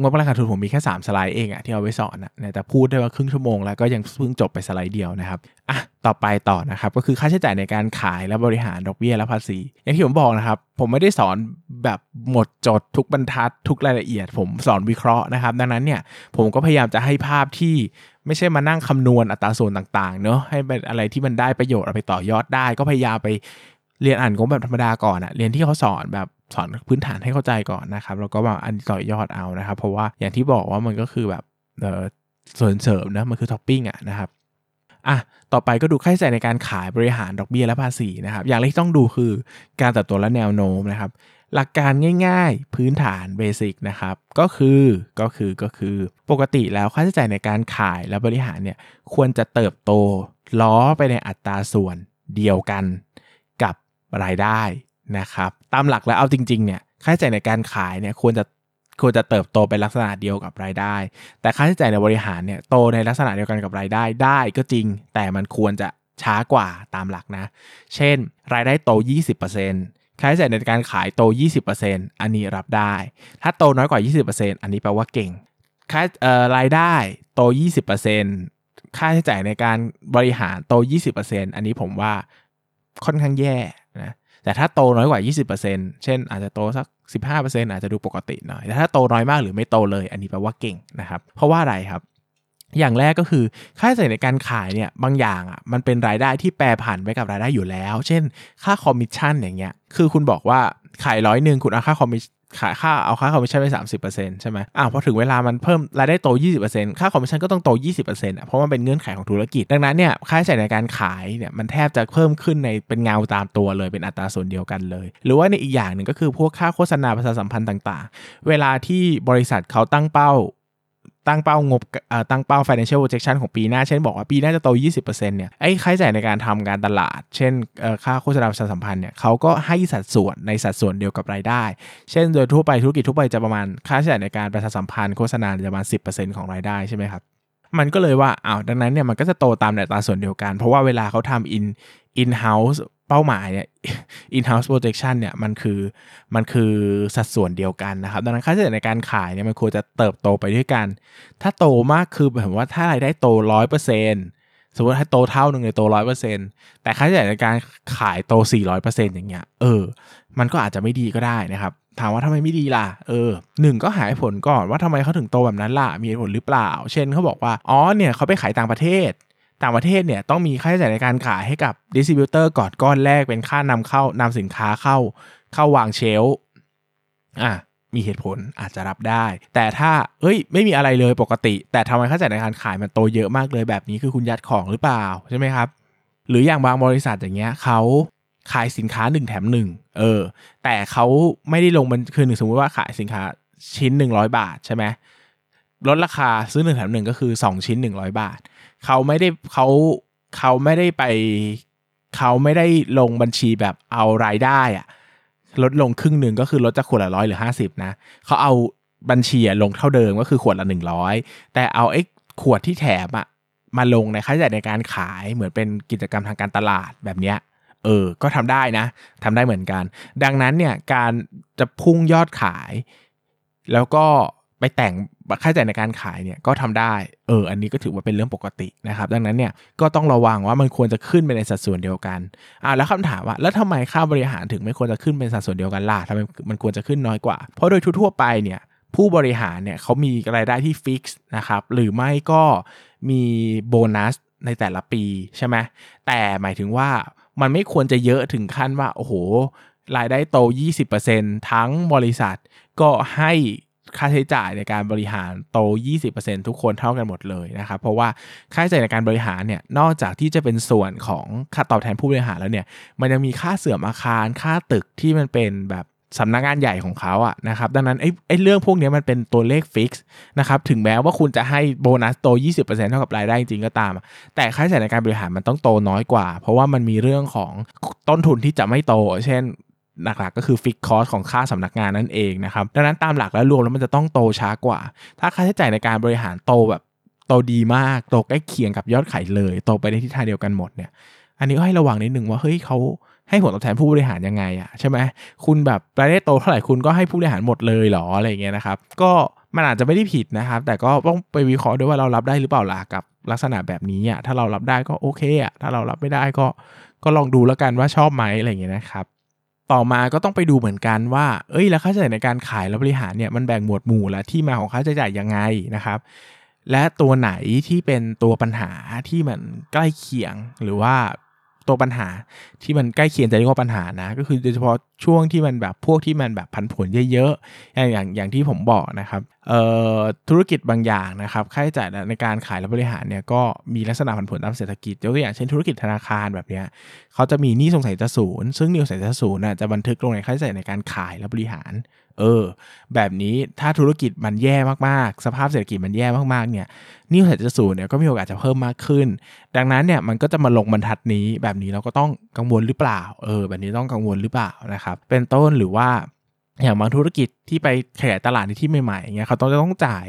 งบประกันทุนผมมีแค่ 3 สไลด์เองอะที่เอาไว้สอนนะแต่พูดได้ว่าครึ่งชั่วโมงแล้วก็ยังเพิ่งจบไปสไลด์เดียวนะครับอะต่อไปต่อนะครับก็คือค่าใช้จ่ายในการขายและบริหารดอกเบี้ยและภาษี อย่างที่ผมบอกนะครับ ผมไม่ได้สอนแบบหมดจดทุกบรรทัดทุกรายละเอียด ผมสอนวิเคราะห์นะครับ ดังนั้นเนี่ยผมก็พยายามจะให้ภาพที่ไม่ใช่มานั่งคำนวณอัตราส่วนต่างๆเนอะให้เป็นอะไรที่มันได้ประโยชน์เอาไปต่อยอดได้ ก็พยายามไปเรียนอ่านงบแบบธรรมดาก่อนอะเรียนที่เขาสอนแบบ สอนพื้นฐานให้เข้าใจก่อนนะครับแล้วก็แบบอันต่อยอดเอานะครับ เพราะว่าอย่างที่บอกว่ามันก็คือแบบเออส่วนเสริมนะมันคือท็อปปิ้งอะนะครับอะต่อไปก็ดูค่าใช้จ่ายในการขายบริหารดอกเบี้ยและภาษีนะครับ อย่างแรกที่ต้องดูคือการตัดตัวและแนวโน้มนะครับ หลักการง่ายๆ พื้นฐานเบสิกนะครับ ก็คือก็คือก็คือปกติแล้วค่าใช้จ่ายในการขายและบริหารเนี่ยควรจะเติบโตล้อไปในอัตราส่วนเดียวกันกับรายได้นะครับ ตามหลักแล้วเอาจริงๆเนี่ยค่าใช้จ่ายในการขายเนี่ยควรจะควรจะเติบโตเป็นลักษณะเดียวกับรายได้ แต่ค่าใช้จ่ายในบริหารเนี่ยโตในลักษณะเดียวกันกับรายได้ได้ก็จริง แต่มันควรจะช้ากว่าตามหลักนะ เช่น รายได้โต 20%ค่าใช้จ่ายในการขายโต 20%อันนี้รับได้ ถ้าโตน้อยกว่า 20%อันนี้แปลว่าเก่ง ค่ารายได้โต 20%ค่าใช้จ่ายในการบริหารโต 20%อันนี้ผมว่าค่อนข้างแย่นะ แต่ถ้าโตน้อยกว่า 20%เช่น อาจจะโตสัก 15%อาจจะดูปกติหน่อยแต่ถ้าโตน้อยมากหรือไม่โตเลย อันนี้แปลว่าเก่งนะครับ เพราะว่าอะไรครับอย่างแรกก็คือค่าใช้จ่ายในการขายเนี่ยบางอย่างอะมันเป็นรายได้ที่แปรผันไปกับรายได้อยู่แล้ว เช่น ค่าคอมมิชชั่นอย่างเงี้ยคือคุณบอกว่าขายร้อยหนึ่งคุณเอาค่าคอมมิช ขายค่าเอาค่าคอมมิชชั่นไปสามสิบเปอร์เซ็นต์ใช่ไหมอ่าพอถึงเวลามันเพิ่มรายได้โตยี่สิบเปอร์เซ็นต์ค่าคอมมิชชั่นก็ต้องโตยี่สิบเปอร์เซ็นต์เพราะมันเป็นเงื่อนไขของธุรกิจ ดังนั้นเนี่ยค่าใช้จ่ายในการขายเนี่ยมันแทบจะเพิ่มขึ้นในเป็นเงาตามตัวเลยเป็นอัตราส่วนเดียวกันเลย หรือว่าในอีกอย่างหนึ่งก็คือพวกค่าโฆษณาประชาสัมพันธ์ต่าง ๆ เวลาที่บริษัทเขาตั้งเป้า ตั้งเป้างบตั้งเป้า financial projection ของปีหน้า เช่นบอกว่าปีหน้าจะโต 20%เนี่ยไอ้ค่าใช้จ่ายในการทำการตลาด เช่นค่าโฆษณาประชาสัมพันธ์เนี่ยเขาก็ให้สัดส่วนในสัดส่วนเดียวกับรายได้ เช่นโดยทั่วไปธุรกิจทั่วไปจะประมาณค่าใช้จ่ายในการประชาสัมพันธ์โฆษณาจะประมาณ 10%ของรายได้ใช่ไหมครับมันก็เลยว่าอ้าวดังนั้นเนี่ยมันก็จะโตตามอัตราส่วนเดียวกัน เพราะว่าเวลาเขาทำ in in house เป้าหมายเนี่ย in house projection เนี่ยมันคือมันคือสัดส่วนเดียวกันนะครับ ดังนั้นค่าใช้จ่ายในการขายเนี่ยมันควรจะเติบโตไปด้วยกัน ถ้าโตมากคือแบบว่าถ้ารายได้โตร้อยเปอร์เซ็นต์สมมติถ้าโตเท่าหนึ่งเลยโตร้อยเปอร์เซ็นต์แต่ค่าใช้จ่ายในการขายโตสี่ร้อยเปอร์เซ็นต์อย่างเงี้ยเออ มันก็อาจจะไม่ดีก็ได้นะครับ ถามว่าทำไมไม่ดีล่ะ เออหนึ่งก็หายผลก่อนว่าทำไมเขาถึงโตแบบนั้นล่ะ มีผลหรือเปล่า เช่นเขาบอกว่า อ๋อ เนี่ยเขาไปขายต่างประเทศ ต่างประเทศเนี่ยต้องมีค่าใช้จ่ายในการขายให้กับ distributor ก่อนก้อนแรกเป็นค่านำเข้านำสินค้าเข้า เข้าวาง shelf อะมีเหตุผลอาจจะรับได้ แต่ถ้าเอ้ย ไม่มีอะไรเลยปกติ แต่ทำไมค่าใช้จ่ายในการขายมันโตเยอะมากเลยแบบนี้คือคุณยัดของหรือเปล่าใช่ไหมครับ หรืออย่างบางบริษัทอย่างเงี้ยเขาขายสินค้า 1 แถม 1 เออ แต่เขาไม่ได้ลงมันคือหนึ่งสมมติว่าขายสินค้าชิ้น 100 บาทใช่ไหมลดราคาซื้อ 1 แถม 1 ก็คือ 2 ชิ้น 100 บาท เขาไม่ได้เขาเขาไม่ได้ไป เขาไม่ได้ลงบัญชีแบบเอารายได้อะลดลงครึ่งหนึ่งก็คือลดจากขวดละร้อยหรือห้าสิบนะเขาเอาบัญชีลงเท่าเดิมก็คือขวดละหนึ่งร้อยแต่เอาไอ้ขวดที่แถมอะมาลงในค่าใช้จ่ายในการขายเหมือนเป็นกิจกรรมทางการตลาดแบบเนี้ยเออ ก็ทำได้นะทำได้เหมือนกัน ดังนั้นเนี่ยการจะพุ่งยอดขาย แล้วก็ไปแต่ง ค่าใช้จ่ายในการขายเนี่ยก็ทำได้เอออันนี้ก็ถือว่าเป็นเรื่องปกตินะครับ ดังนั้นเนี่ยก็ต้องระวังว่ามันควรจะขึ้นไปในสัดส่วนเดียวกันอ่าแล้วคำถามว่าแล้วทำไมค่าบริหารถึงไม่ควรจะขึ้นเป็นสัดส่วนเดียวกันล่ะทำไมมันควรจะขึ้นน้อยกว่า เพราะโดยทั่วไปเนี่ยผู้บริหารเนี่ยเขามีรายได้ที่ฟิกซ์นะครับหรือไม่ก็มีโบนัสในแต่ละปีใช่ไหมแต่หมายถึงว่ามันไม่ควรจะเยอะถึงขั้นว่าโอ้โหรายได้โต 20%ทั้งบริษัทก็ให้ ค่าใช้จ่ายในการบริหารโต 20%ทุกคนเท่ากันหมดเลยนะครับ เพราะว่าค่าใช้จ่ายในการบริหารเนี่ย นอกจากที่จะเป็นส่วนของค่าตอบแทนผู้บริหารแล้วเนี่ย มันยังมีค่าเสื่อมอาคาร ค่าตึกที่มันเป็นแบบสำนักงานใหญ่ของเขาอะนะครับ ดังนั้นไอ้ไอ้เรื่องพวกนี้มันเป็นตัวเลขฟิกซ์นะครับ ถึงแม้ว่าคุณจะให้โบนัสโต 20%เท่ากับรายได้จริงก็ตาม แต่ค่าใช้จ่ายในการบริหารมันต้องโตน้อยกว่า เพราะว่ามันมีเรื่องของต้นทุนที่จะไม่โต เช่น หลักๆก็คือ fixed cost ของค่าสำนักงานนั่นเองนะครับ ดังนั้นตามหลักแล้วรวมแล้วมันจะต้องโตช้ากว่า ถ้าค่าใช้จ่ายในการบริหารโตแบบโตดีมากโตใกล้เคียงกับยอดขายเลย โตไปในทิศทางเดียวกันหมดเนี่ย อันนี้ก็ให้ระวังนิดนึงว่าเฮ้ยเขาให้ผลตอบแทนผู้บริหารยังไงอะใช่ไหมคุณแบบรายได้โตเท่าไหร่คุณก็ให้ผู้บริหารหมดเลยหรออะไรเงี้ยนะครับ ก็มันอาจจะไม่ได้ผิดนะครับ แต่ก็ต้องไปวิเคราะห์ด้วยว่าเรารับได้หรือเปล่าล่ะกับลักษณะแบบนี้อะถ้าเรารับได้ก็โอเคอะถ้าเรารับไม่ได้ก็ก็ลองดูแล้วกันว่าชอบไหมอะไรเงี้ยนะครับ ต่อมาก็ต้องไปดูเหมือนกันว่า เอ้ย แล้วค่าใช้จ่ายในการขายและบริหารเนี่ยมันแบ่งหมวดหมู่และที่มาของค่าใช้จ่ายยังไงนะครับ และตัวไหนที่เป็นตัวปัญหาที่มันใกล้เคียงหรือว่าตัวปัญหาที่มันใกล้เคียงจะเรียกว่าปัญหานะ ก็คือโดยเฉพาะ ช่วงที่มันแบบพวกที่มันแบบผันผวนเยอะๆ อย่างอย่างอย่างที่ผมบอกนะครับเอ่อธุรกิจบางอย่างนะครับค่าใช้จ่ายในการขายและบริหารเนี่ยก็มีลักษณะผันผวนตามเศรษฐกิจยกตัวอย่างเช่นธุรกิจธนาคารแบบเนี้ยเขาจะมีหนี้สงสัยจะศูนย์ซึ่งหนี้สงสัยจะศูนย์น่ะจะบันทึกลงในค่าใช้จ่ายในการขายและบริหาร เออ แบบนี้ถ้าธุรกิจมันแย่มากๆ สภาพเศรษฐกิจมันแย่มากๆเนี่ยนี่สงสัยจะศูนย์เนี่ยก็มีโอกาสจะเพิ่มมากขึ้น ดังนั้นเนี่ยมันก็จะมาลงบรรทัดนี้แบบนี้เราก็ต้องกังวลหรือเปล่าเออแบบนี้ต้องกังวลหรือเปล่านะครับเป็นต้นหรือว่าอย่างบางธุรกิจที่ไปขยายตลาดในที่ใหม่ๆอย่างเงี้ยเขาต้องจะต้องจ่าย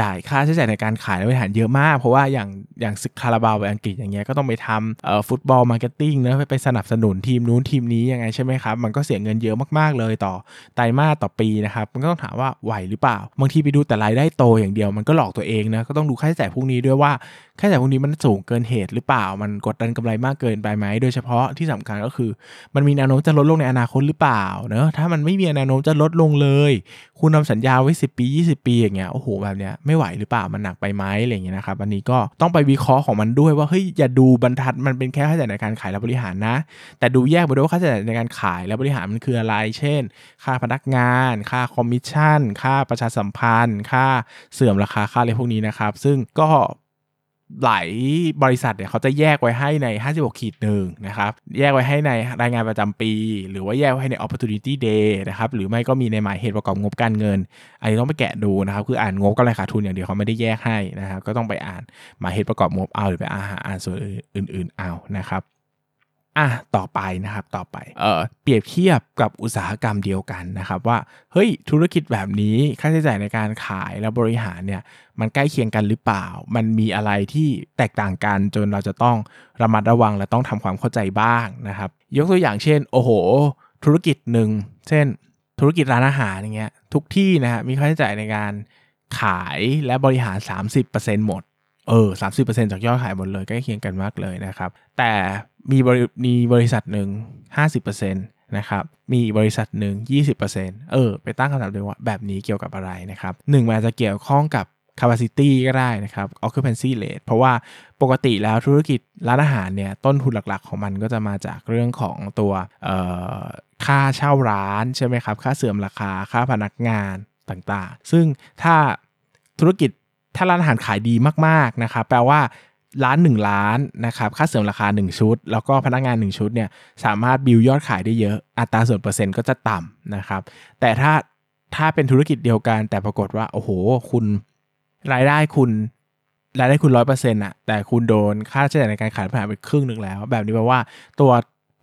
จ่ายค่าใช้จ่ายในการขายและบริหารเยอะมาก เพราะว่าอย่างอย่างคาราบาวไปอังกฤษอย่างเงี้ยก็ต้องไปทำเอ่อฟุตบอล marketing เนะไปสนับสนุนทีมนู้นทีมนี้ยังไงใช่ไหมครับมันก็เสียเงินเยอะมากๆเลยต่อไตรมาสต่อปีนะครับมันก็ต้องถามว่าไหวหรือเปล่า บางทีไปดูแต่รายได้โตอย่างเดียวมันก็หลอกตัวเองนะก็ต้องดูค่าใช้จ่ายพวกนี้ด้วยว่าค่าใช้จ่ายพวกนี้มันสูงเกินเหตุหรือเปล่า มันกดดันกำไรมากเกินไปไหมโดยเฉพาะที่สำคัญก็คือ มันมีแนวโน้มจะลดลงในอนาคตหรือเปล่าเนอะถ้ามันไม่มีแนวโน้มจะลดลงเลย คุณทำสัญญาไว้ 10 ปี 20 ปีอย่างเงี้ยโอ้โหแบบเนี้ยไม่ไหวหรือเปล่ามันหนักไปไหมอะไรอย่างเงี้ยนะครับอันนี้ก็ต้องไปวิเคราะห์ของมันด้วยว่าเฮ้ยอย่าดูบรรทัดมันเป็นแค่ค่าใช้จ่ายในการขายและบริหารนะ แต่ดูแยกไปด้วยว่าค่าใช้จ่ายในการขายและบริหารมันคืออะไร เช่น ค่าพนักงาน ค่าคอมมิชชั่น ค่าประชาสัมพันธ์ ค่าเสื่อมราคาค่าอะไรพวกนี้นะครับ ซึ่งก็ หลายบริษัทเนี่ยเขาจะแยกไว้ให้ใน 56ขีดหนึ่งนะครับ แยกไว้ให้ในรายงานประจำปี หรือว่าแยกไว้ให้ใน opportunity day นะครับ หรือไม่ก็มีในหมายเหตุประกอบงบการเงิน อันนี้ต้องไปแกะดูนะครับ คืออ่านงบกำไรขาดทุนอย่างเดียวเขาไม่ได้แยกให้นะครับ ก็ต้องไปอ่านหมายเหตุประกอบงบเอาหรือไปอ่านส่วนอื่นๆเอานะครับ อะต่อไปนะครับต่อไปเอ่อเปรียบเทียบกับอุตสาหกรรมเดียวกันนะครับว่าเฮ้ยธุรกิจแบบนี้ค่าใช้จ่ายในการขายและบริหารเนี่ยมันใกล้เคียงกันหรือเปล่า มันมีอะไรที่แตกต่างกันจนเราจะต้องระมัดระวังและต้องทำความเข้าใจบ้างนะครับ ยกตัวอย่างเช่น โอ้โห ธุรกิจหนึ่งเช่น ธุรกิจร้านอาหารอย่างเงี้ยทุกที่นะฮะมีค่าใช้จ่ายในการขายและบริหาร 30%หมดเออสามสิบเปอร์เซ็นจากยอดขายหมดเลยใกล้เคียงกันมากเลยนะครับ แต่ มีบริมีบริษัทหนึ่งห้าสิบเปอร์เซ็นต์นะครับมีบริษัทหนึ่งยี่สิบเปอร์เซ็นต์เออไปตั้งคำถามเลยว่าแบบนี้เกี่ยวกับอะไรนะครับหนึ่งมันจะเกี่ยวข้องกับ capacity ก็ได้นะครับ occupancy rate เพราะว่าปกติแล้วธุรกิจร้านอาหารเนี่ยต้นทุนหลักๆ ของมันก็จะมาจากเรื่องของตัวค่าเช่าร้านใช่ไหมครับค่าเสื่อมราคาค่าพนักงานต่างๆ ซึ่งถ้าธุรกิจถ้าร้านอาหารขายดีมากๆนะครับแปลว่า ร้าน1ล้านนะครับค่าเสริมราคา 1 ชุด แล้วก็พนักงาน 1 ชุดเนี่ยสามารถบิวยอดขายได้เยอะอัตราส่วนเปอร์เซ็นต์ก็จะต่ำนะครับ แต่ถ้าถ้าเป็นธุรกิจเดียวกัน แต่ปรากฏว่าโอ้โห คุณรายได้คุณรายได้คุณร้อยเปอร์เซ็นต์อะแต่คุณโดนค่าใช้จ่ายในการขายผ่านไปครึ่งหนึ่งแล้ว แบบนี้แปลว่าตัว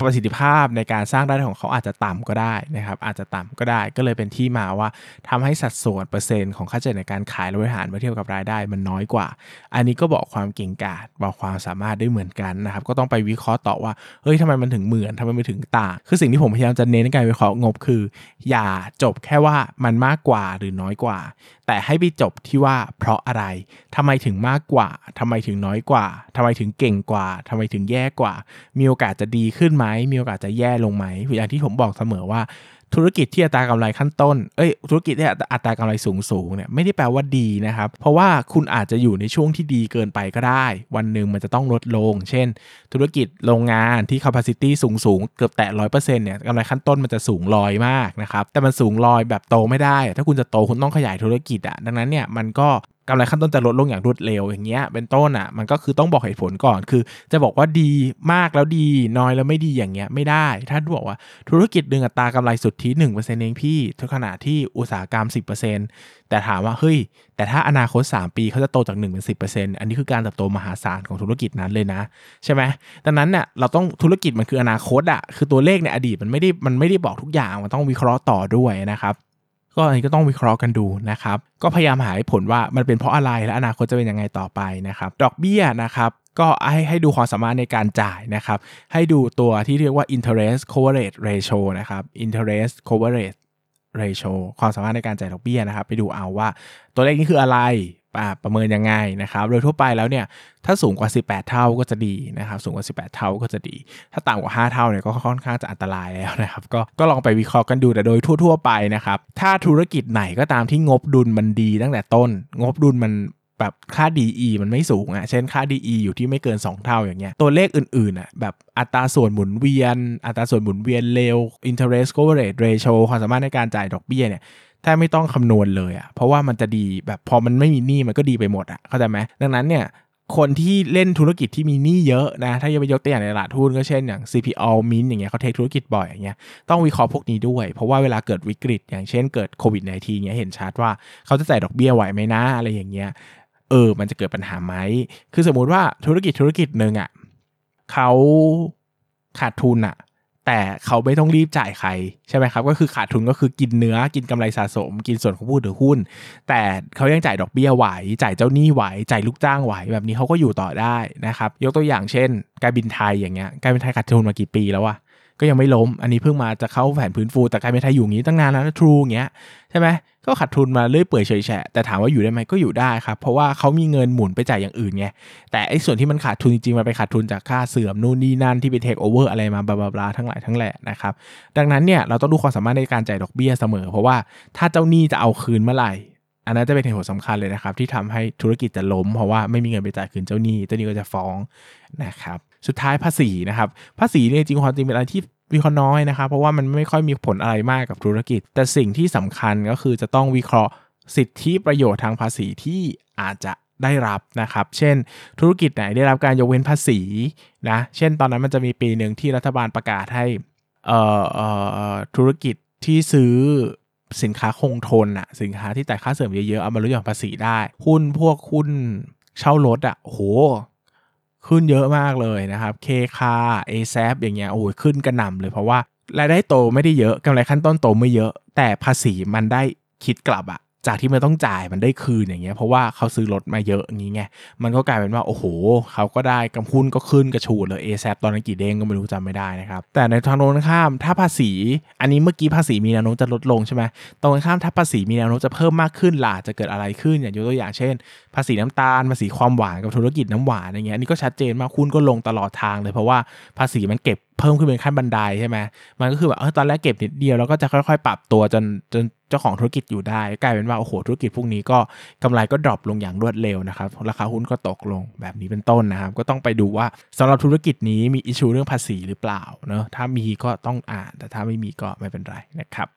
ประสิทธิภาพในการสร้างรายได้ของเขาอาจจะต่ำก็ได้นะครับอาจจะต่ำก็ได้ก็เลยเป็นที่มาว่าทำให้สัดส่วนเปอร์เซ็นต์ของค่าใช้จ่ายในการขายและบริหารเมื่อเทียบกับรายได้มันน้อยกว่า อันนี้ก็บอกความเก่งกาจบอกความสามารถได้เหมือนกันนะครับก็ต้องไปวิเคราะห์ต่อว่าเฮ้ยทำไมมันถึงเหมือนทำไมมันถึงต่างคือสิ่งที่ผมพยายามจะเน้นในการวิเคราะห์งบคือ อย่าจบแค่ว่ามันมากกว่าหรือน้อยกว่า แต่ให้ไปจบที่ว่าเพราะอะไรทำไมถึงมากกว่าทำไมถึงน้อยกว่าทำไมถึงเก่งกว่าทำไมถึงแย่กว่า มีโอกาสจะดีขึ้นไหมมีโอกาสจะแย่ลงไหมอย่างที่ผมบอกเสมอว่า ธุรกิจที่อัตรากำไรขั้นต้น เอ้ย ธุรกิจที่อัตรากำไรสูงสูงเนี่ยไม่ได้แปลว่าดีนะครับ เพราะว่าคุณอาจจะอยู่ในช่วงที่ดีเกินไปก็ได้ วันหนึ่งมันจะต้องลดลง เช่น ธุรกิจโรงงานที่ capacity สูงสูงเกือบแตะร้อยเปอร์เซ็นต์เนี่ยกำไรขั้นต้นมันจะสูงลอยมากนะครับ แต่มันสูงลอยแบบโตไม่ได้ ถ้าคุณจะโตคุณต้องขยายธุรกิจอะดังนั้นเนี่ยมันก็ กำไรขั้นต้นจะลดลงอย่างรวดเร็วอย่างเงี้ยเป็นต้นอะมันก็คือต้องบอกเหตุผลก่อนคือ จะบอกว่าดีมากแล้วดีน้อยแล้วไม่ดีอย่างเงี้ยไม่ได้ ถ้าบอกว่าธุรกิจดึงอัตรากำไรสุทธิหนึ่งเปอร์เซ็นต์เองพี่ทุกขณะที่อุตสาหกรรมสิบเปอร์เซ็นต์แต่ถามว่าเฮ้ยแต่ถ้าอนาคต 3 ปีเขาจะโตจาก1เป็นสิอันนี้คือการเติบโตมหาศาลของธุรกิจนั้นเลยนะใช่ไหมดังนั้นเนี่ยเราต้องธุรกิจมันคืออนาคตอะคือตัวเลขในอดีตมันไม่ได้มันไม่ได้บอกทุกอย่างมันต้องวิเคราะห์ต่อด้วยนะครับ ก็อันนี้ก็ต้องวิเคราะห์กันดูนะครับ ก็พยายามหาผลว่ามันเป็นเพราะอะไรและอนาคตจะเป็นยังไงต่อไปนะครับ ดอกเบี้ยนะครับก็ให้ให้ดูความสามารถในการจ่ายนะครับ ให้ดูตัวที่เรียกว่า interest coverage ratio นะครับ interest coverage ratio ความสามารถในการจ่ายดอกเบี้ยนะครับ ไปดูเอาว่าตัวเลขนี้คืออะไร ประเมินยังไงนะครับ โดยทั่วไปแล้วเนี่ยถ้าสูงกว่า 18 เท่าก็จะดีนะครับ สูงกว่า 18 เท่าก็จะดี ถ้าต่ำกว่า 5 เท่าเนี่ยก็ค่อนข้างจะอันตรายแล้วนะครับก็ก็ลองไปวิเคราะห์กันดูแต่โดยทั่ว ๆ ไปนะครับ ถ้าธุรกิจไหนก็ตามที่งบดุลมันดีตั้งแต่ต้น งบดุลมันแบบค่า DE มันไม่สูงอะ่ะ เช่นค่า DE อยู่ที่ไม่เกิน 2 เท่าอย่างเงี้ย ตัวเลขอื่นๆอะ แบบอัตราส่วนหมุนเวียน อัตราส่วนหมุนเวียนเร็ว interest coverage ratio ความสามารถในการจ่ายดอกเบี้ยเนี่ย แทบไม่ต้องคำนวณเลยอะ่ะเพราะว่ามันจะดีแบบพอมันไม่มีหนี้มันก็ดีไปหมดอะ่ะเข้าใจไหมดังนั้นเนี่ยคนที่เล่นธุรกิจที่มีหนี้เยอะนะ ถ้าจะไปยกตัวอย่างในตลาดหุ้นก็เช่นอย่าง CPO Mint อย่างเงี้ยเขาเทคธุรกิจบ่อยอย่างเงี้ยต้องวิเคราะห์พวกนี้ด้วย เพราะว่าเวลาเกิดวิกฤต อย่างเช่นเกิดโควิด -19 เงี้ยเห็นชัดว่าเขาจะจ่ายดอกเบี้ยไหวไหมนะอะไรอย่างเงี้ยเออ มันจะเกิดปัญหาไหม คือสมมุติว่าธุรกิจธุรกิจหนึ่งอะ่ะเขาขาดทุนอะ่ะ แต่เขาไม่ต้องรีบจ่ายใครใช่ไหมครับก็คือขาดทุนก็คือกินเนื้อกินกำไรสะสม กินส่วนของผู้ถือหุ้น แต่เขายังจ่ายดอกเบี้ยไหวจ่ายเจ้าหนี้ไหวจ่ายลูกจ้างไหวแบบนี้เขาก็อยู่ต่อได้นะครับยกตัวอย่างเช่น การบินไทยอย่างเงี้ยการบินไทยขาดทุนมากี่ปีแล้ววะ ก็ยังไม่ล้ม อันนี้เพิ่งมาจะเข้าแผนพื้นฟู แต่การบินไทยอยู่งี้ตั้งนานแล้วทรูเงี้ยใช่ไหมก็ขาดทุนมาเรื่อยเปื่อยเฉยแฉะแต่ถามว่าอยู่ได้ไหมก็อยู่ได้ครับ เพราะว่าเขามีเงินหมุนไปจ่ายอย่างอื่นไงแต่ไอ้ส่วนที่มันขาดทุนจริงๆมันไปขาดทุนจากค่าเสื่อมนู่นนี่นั่นที่ไปเทคโอเวอร์อะไรมาบลาบลาทั้งหลายทั้งแหล่นะครับดังนั้นเนี่ยเราต้องดูความสามารถในการจ่ายดอกเบี้ยเสมอ เพราะว่าถ้าเจ้าหนี้จะเอาคืนเมื่อไหร่อันนั้นจะเป็นเหตุผลสำคัญเลยนะครับ ที่ทำให้ธุรกิจจะล้ม เพราะว่าไม่มีเงินไปจ่ายคืนเจ้าหนี้เจ้าหนี้ก็จะฟ้องนะครับ สุดท้ายภาษีนะครับ ภาษีเนี่ยจริงความจริงเป็นอะไรที่วิเคราะห์น้อยนะครับ เพราะว่ามันไม่ค่อยมีผลอะไรมากกับธุรกิจ แต่สิ่งที่สำคัญก็คือจะต้องวิเคราะห์สิทธิประโยชน์ทางภาษีที่อาจจะได้รับนะครับ เช่น ธุรกิจไหนได้รับการยกเว้นภาษีนะ เช่น ตอนนั้นมันจะมีปีหนึ่งที่รัฐบาลประกาศให้ธุรกิจที่ซื้อสินค้าคงทนอะสินค้าที่จ่ายค่าเสริมเยอะๆ เอามาลดหย่อนภาษีได้ หุ้นพวกหุ้นเช่ารถอะโห ขึ้นเยอะมากเลยนะครับ เคคาเอแซอย่างเงี้ยโอ้ยขึ้นกระหน่ำเลยเพราะว่ารายได้โตไม่ได้เยอะกำไรขั้นต้นโตไม่เยอะ แต่ภาษีมันได้คิดกลับอะ จากที่มันต้องจ่ายมันได้คืนอย่างเงี้ยเพราะว่าเขาซื้อรถมาเยอะอย่างงี้ไงมันก็กลายเป็นว่าโอ้โหเขาก็ได้กำหุ้นก็ขึ้นกระชูดเลยเอแซตอนนั้นกี่เด้งก็ไม่รู้จำไม่ได้นะครับแต่ในทางตรงข้ามถ้าภาษีอันนี้เมื่อกี้ภาษีมีแนวโน้มจะลดลงใช่ไหมตรงข้ามถ้าภาษีมีแนวโน้มจะเพิ่มมากขึ้นล่ะจะเกิดอะไรขึ้นอย่างยกตัวอย่างเช่น ภาษีน้ำตาลภาษีความหวานกับธุรกิจน้ำหวานอย่างเงี้ยนี่ก็ชัดเจนมากหุ้นก็ลงตลอดทางเลยเพราะว่าภาษีมันเก็บ เพิ่มขึ้นเป็นขั้นบันไดใช่ไหมมันก็คือแบบเออตอนแรกเก็บนิดเดียวแล้วก็จะค่อยๆ ปรับตัวจนจนเจ้าของธุรกิจอยู่ได้กลายเป็นว่าโอ้โหธุรกิจพวกนี้ก็กำไรก็ drop ลงอย่างรวดเร็วนะครับราคาหุ้นก็ตกลงแบบนี้เป็นต้นนะครับ ก็ต้องไปดูว่าสำหรับธุรกิจนี้มี issue เรื่องภาษีหรือเปล่าเนอะถ้ามีก็ต้องอ่าน แต่ถ้าไม่มีก็ไม่เป็นไรนะครับ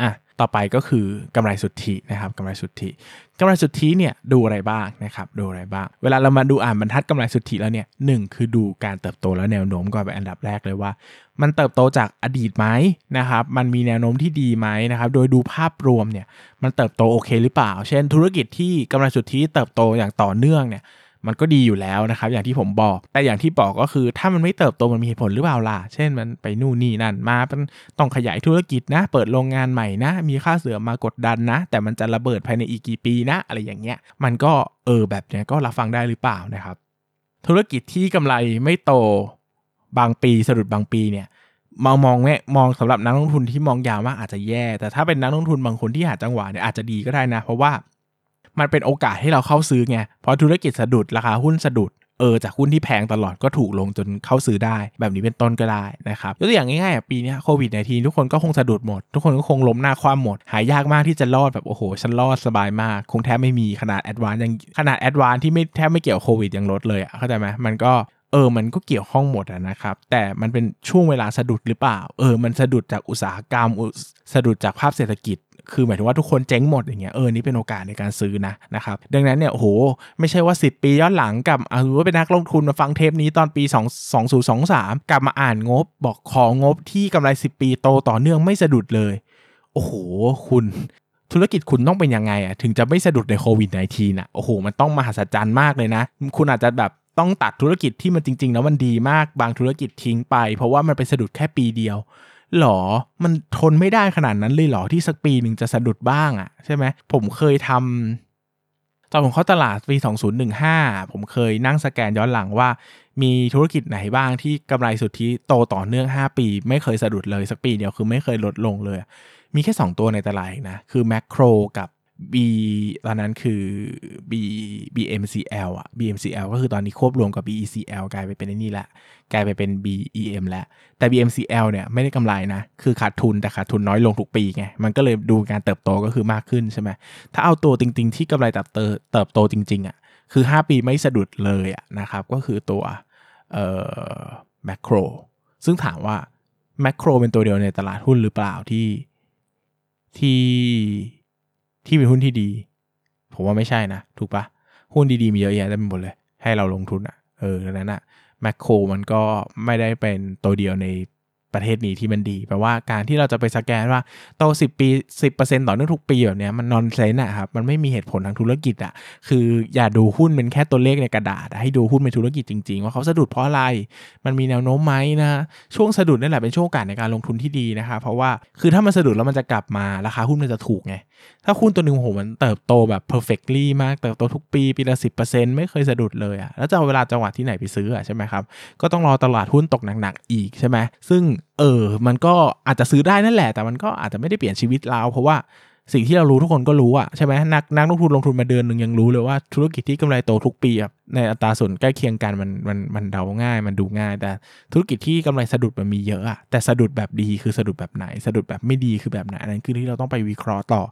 อะ ต่อไปก็คือกำไรสุทธินะครับกำไรสุทธิกำไรสุทธิเนี่ยดูอะไรบ้างนะครับดูอะไรบ้าง เวลาเรามาดูอ่านบรรทัดกำไรสุทธิแล้วเนี่ยหนึ่งคือดูการเติบโตและแนวโน้มก่อนเป็นอันดับแรกเลยว่า มันเติบโตจากอดีตไหมนะครับมันมีแนวโน้มที่ดีไหมนะครับโดยดูภาพรวมเนี่ยมันเติบโตโอเคหรือเปล่า เช่น ธุรกิจที่กำไรสุทธิเติบโตอย่างต่อเนื่องเนี่ย มันก็ดีอยู่แล้วนะครับ อย่างที่ผมบอก แต่อย่างที่บอกก็คือ ถ้ามันไม่เติบโตมันมีเหตุผลหรือเปล่าล่ะ เช่นมันไปนู่นนี่นั่นมาต้องขยายธุรกิจนะ เปิดโรงงานใหม่นะ มีค่าเสื่อมมากดดันนะ แต่มันจะระเบิดภายในอีกกี่ปีนะ อะไรอย่างเงี้ย มันก็เออแบบเนี้ยก็รับฟังได้หรือเปล่านะครับ ธุรกิจที่กำไรไม่โตบางปีสะดุดบางปีเนี่ยมองมองเนี่ยมองสำหรับนักลงทุนที่มองยาวว่าอาจจะแย่ แต่ถ้าเป็นนักลงทุนบางคนที่หาจังหวะเนี่ยอาจจะดีก็ได้นะ เพราะว่า มันเป็นโอกาสให้เราเข้าซื้อไงเพราะธุรกิจสะดุดราคาหุ้นสะดุดเออจากหุ้นที่แพงตลอดก็ถูกลงจนเข้าซื้อได้ แบบนี้เป็นต้นก็ได้นะครับยกตัวอย่างง่ายๆปีนี้โควิดในทีทุกคนก็คงสะดุดหมด ทุกคนก็คงล้มหน้าคว่ำหมด หายากมากที่จะรอดแบบโอ้โหฉันรอดสบายมาก คงแทบไม่มีขนาดแอดวานยังขนาดแอดวานที่ไม่แทบไม่เกี่ยวโควิดยังลดเลยอะเข้าใจไหมมันก็เออ มันก็เกี่ยวข้องหมดนะครับ แต่มันเป็นช่วงเวลาสะดุดหรือเปล่า เออ มันสะดุดจากอุตสาหกรรม สะดุดจากภาพเศรษฐกิจ คือหมายถึงว่าทุกคนเจ๊งหมดอย่างเงี้ยเออนี่เป็นโอกาสในการซื้อนะนะครับดังนั้นเนี่ยโอ้โหไม่ใช่ว่า 10 ปีย้อนหลังกับอ่าว่าเป็นนักลงทุนมาฟังเทปนี้ตอนปี 2 2023 กลับมาอ่านงบบอกของบที่กำไร 10 ปีโตต่อเนื่องไม่สะดุดเลย โอ้โห คุณธุรกิจคุณต้องเป็นยังไงอะถึงจะไม่สะดุดในโควิด -19 อะโอ้โห มันต้องมหัศจรรย์มากเลยนะ คุณอาจจะแบบต้องตัดธุรกิจที่มันจริง ๆ แล้วมันดีมากบางธุรกิจทิ้งไป เพราะว่ามันไปสะดุดแค่ปีเดียว หรอ มันทนไม่ได้ขนาดนั้นเลยหรอ ที่สักปีหนึ่งจะสะดุดบ้างอะ่ะใช่ไหม ผมเคยทำตอนผมเข้าตลาดปี 2015 ผมเคยนั่งสแกนย้อนหลังว่า มีธุรกิจไหนบ้างที่กำไรสุทธิโตต่อเนื่อง 5 ปี ไม่เคยสะดุดเลยสักปีเดียวคือไม่เคยลดลงเลย มีแค่ 2 ตัวในตลาดนะ คือแมคโครกับ B ตอนนั้นคือ B BMCL อะ BMCL ก็คือตอนนี้ควบรวมกับ BECL กลายไปเป็นนี่แหละ กลายไปเป็น BEM แล้ว แต่ BMCL เนี่ยไม่ได้กำไรนะ คือขาดทุนแต่ขาดทุนน้อยลงทุกปีไง มันก็เลยดูการเติบโตก็คือมากขึ้นใช่ไหม ถ้าเอาตัวจริง ๆ ที่กำไรเติบโตเติบโตจริง ๆ อะ คือ 5 ปีไม่สะดุดเลยอะนะครับ ก็คือตัวเอ่อแมคโครซึ่งถามว่าแมคโครเป็นตัวเดียวในตลาดหุ้นหรือเปล่าที่ที่ ที่เป็นหุ้นที่ดี ผมว่าไม่ใช่นะ ถูกปะหุ้นดีๆมีเยอะแยะเต็มหมดเลย ให้เราลงทุนอะ่ะเออดังนั้นอะ่ะแมคโครมันก็ไม่ได้เป็นตัวเดียวในประเทศนี้ที่มันดีแปลว่าการที่เราจะไปสแกนว่าโต 10 ปี 10%ต่อเนื่องทุกปีแบบนี้มันนอนเซนอะครับ มันไม่มีเหตุผลทางธุรกิจอะคืออย่าดูหุ้นเป็นแค่ตัวเลขในกระดาษ ให้ดูหุ้นเป็นธุรกิจจริงๆ ว่าเขาสะดุดเพราะอะไร มันมีแนวโน้มไหมนะ ช่วงสะดุดนั่แหละเป็นช่วงโอกาสในการลงทุนที่ดีนะครับเพราะว่าคือถ้ามันสะดุดแล้วมันจะกลับมาราคาหุ้นมันจะถูกไง ถ้าหุ้นตัวหนึ่งโหมันเติบโตแบบ perfectly มากเติบโตทุกปี ปีละสิไม่เคยสะดุดเลยอะแล้วจะเอาเวลาจังหวะที่ไหนไปซื้ออะใช่ไหมครับ ก็ต้องรอตลาดหุ้นตกหนักๆอีกใช่ไหมซึ่งเออมันก็อาจจะซื้อได้นั่นแหละ แต่มันก็อาจจะไม่ได้เปลี่ยนชีวิตเราเพราะว่า สิ่งที่เรารู้ทุกคนก็รู้อะใช่ไหมนักนักลงทุนลงทุนมาเดือนหนึ่งยังรู้เลยว่าธุรกิจที่กำไรโตทุกปีแบบในอัตราส่วนใกล้เคียงกันมันมันมันเดาง่าย มันดูง่าย แต่ธุรกิจที่กำไรสะดุดมันมีเยอะอะแต่สะดุดแบบดีคือสะดุดแบบไหน สะดุดแบบไม่ดีคือแบบไหนอันนั้นคือที่เราต้องไปวิเคราะห์ต่อ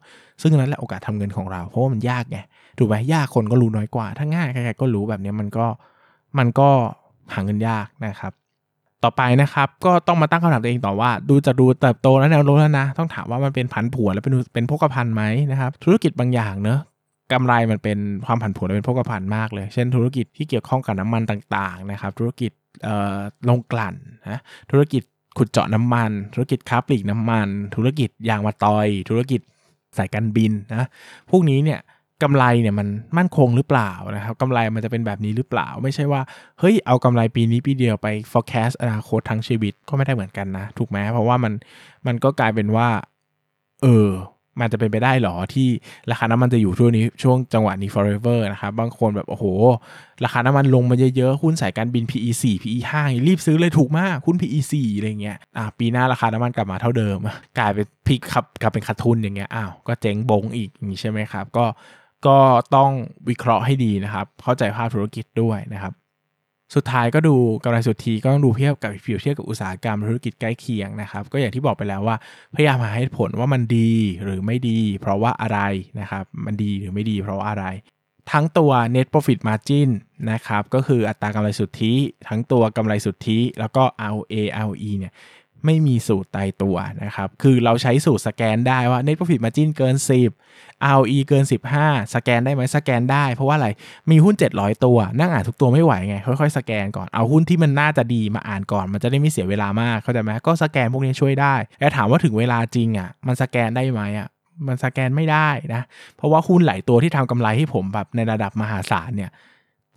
ซึ่งนั้นแหละโอกาสทำเงินของเรา เพราะว่ามันยากไงถูกไหมยากคนก็รู้น้อยกว่า ถ้าง่ายใครๆก็รู้แบบนี้มันก็มันก็หาเงินยากนะครับ ต่อไปนะครับ ก็ต้องมาตั้งคำถามตัวเองต่อว่า ดูจะดูเติบโตแล้วแนวโน้มแล้วนะ ต้องถามว่ามันเป็นผันผวนแล้วเป็นเป็นพกพันไหมนะครับธุรกิจบางอย่างเนอะกำไรมันเป็นความผันผวนเป็นพกพันมากเลย เช่น ธุรกิจที่เกี่ยวข้องกับน้ำมันต่างๆนะครับธุรกิจเอ่อลงกลั่นนะธุรกิจขุดเจาะน้ำมัน ธุรกิจค้าปลีกน้ำมัน ธุรกิจยางมะตอย ธุรกิจสายการบินนะพวกนี้เนี่ย กำไรเนี่ยมันมั่นคงหรือเปล่านะครับกำไรมันจะเป็นแบบนี้หรือเปล่า ไม่ใช่ว่าเฮ้ยเอากำไรปีนี้ปีเดียวไป forecast อนาคตทั้งชีวิตก็ไม่ได้เหมือนกันนะ ถูกไหมเพราะว่ามันมันก็กลายเป็นว่า เออมันจะเป็นไปได้หรอที่ราคาน้ำมันจะอยู่ช่วงนี้ช่วงจังหวะนี้ forever นะครับบางคนแบบโอ้โห ราคาน้ำมันลงมาเยอะๆหุ้นสายการบิน PE 4 PE 5รีบซื้อเลยถูกมากหุ้น PE 4อะไรเงี้ยอะปีหน้าราคาน้ำมันกลับมาเท่าเดิม กลายเป็นพิกขับกลับเป็นขาดทุนอย่างเงี้ยอ้าวก็เจ๊งบงอีกอย่างนี้ใช่ไหมครับ ก็ ก็ต้องวิเคราะห์ให้ดีนะครับ เข้าใจภาพธุรกิจด้วยนะครับ สุดท้ายก็ดูกำไรสุทธิก็ต้องดูเทียบกับผิวเทียบกับอุตสาหกรรมธุรกิจใกล้เคียงนะครับ ก็อย่างที่บอกไปแล้วว่าพยายามหาเหตุผลว่ามันดีหรือไม่ดี เพราะว่าอะไรนะครับ มันดีหรือไม่ดี เพราะว่าอะไร ทั้งตัว net profit margin นะครับ ก็คืออัตรากำไรสุทธิ ทั้งตัวกำไรสุทธิ แล้วก็ ROA ROE เนี่ย ไม่มีสูตรตายตัวนะครับ คือเราใช้สูตรสแกนได้ว่า net profit margin เกิน 10 ROE เกิน 15 สแกนได้ไหมสแกนได้ เพราะว่าอะไร มีหุ้น 700 ตัว นั่งอ่านทุกตัวไม่ไหวไง ค่อยๆ สแกนก่อน เอาหุ้นที่มันน่าจะดีมาอ่านก่อน มันจะได้ไม่เสียเวลามาก เข้าใจไหมก็สแกนพวกนี้ช่วยได้ แต่ถามว่าถึงเวลาจริงอะ มันสแกนได้ไหมอะ มันสแกนไม่ได้นะ เพราะว่าหุ้นหลายตัวที่ทำกำไรให้ผมแบบในระดับมหาศาลเนี่ย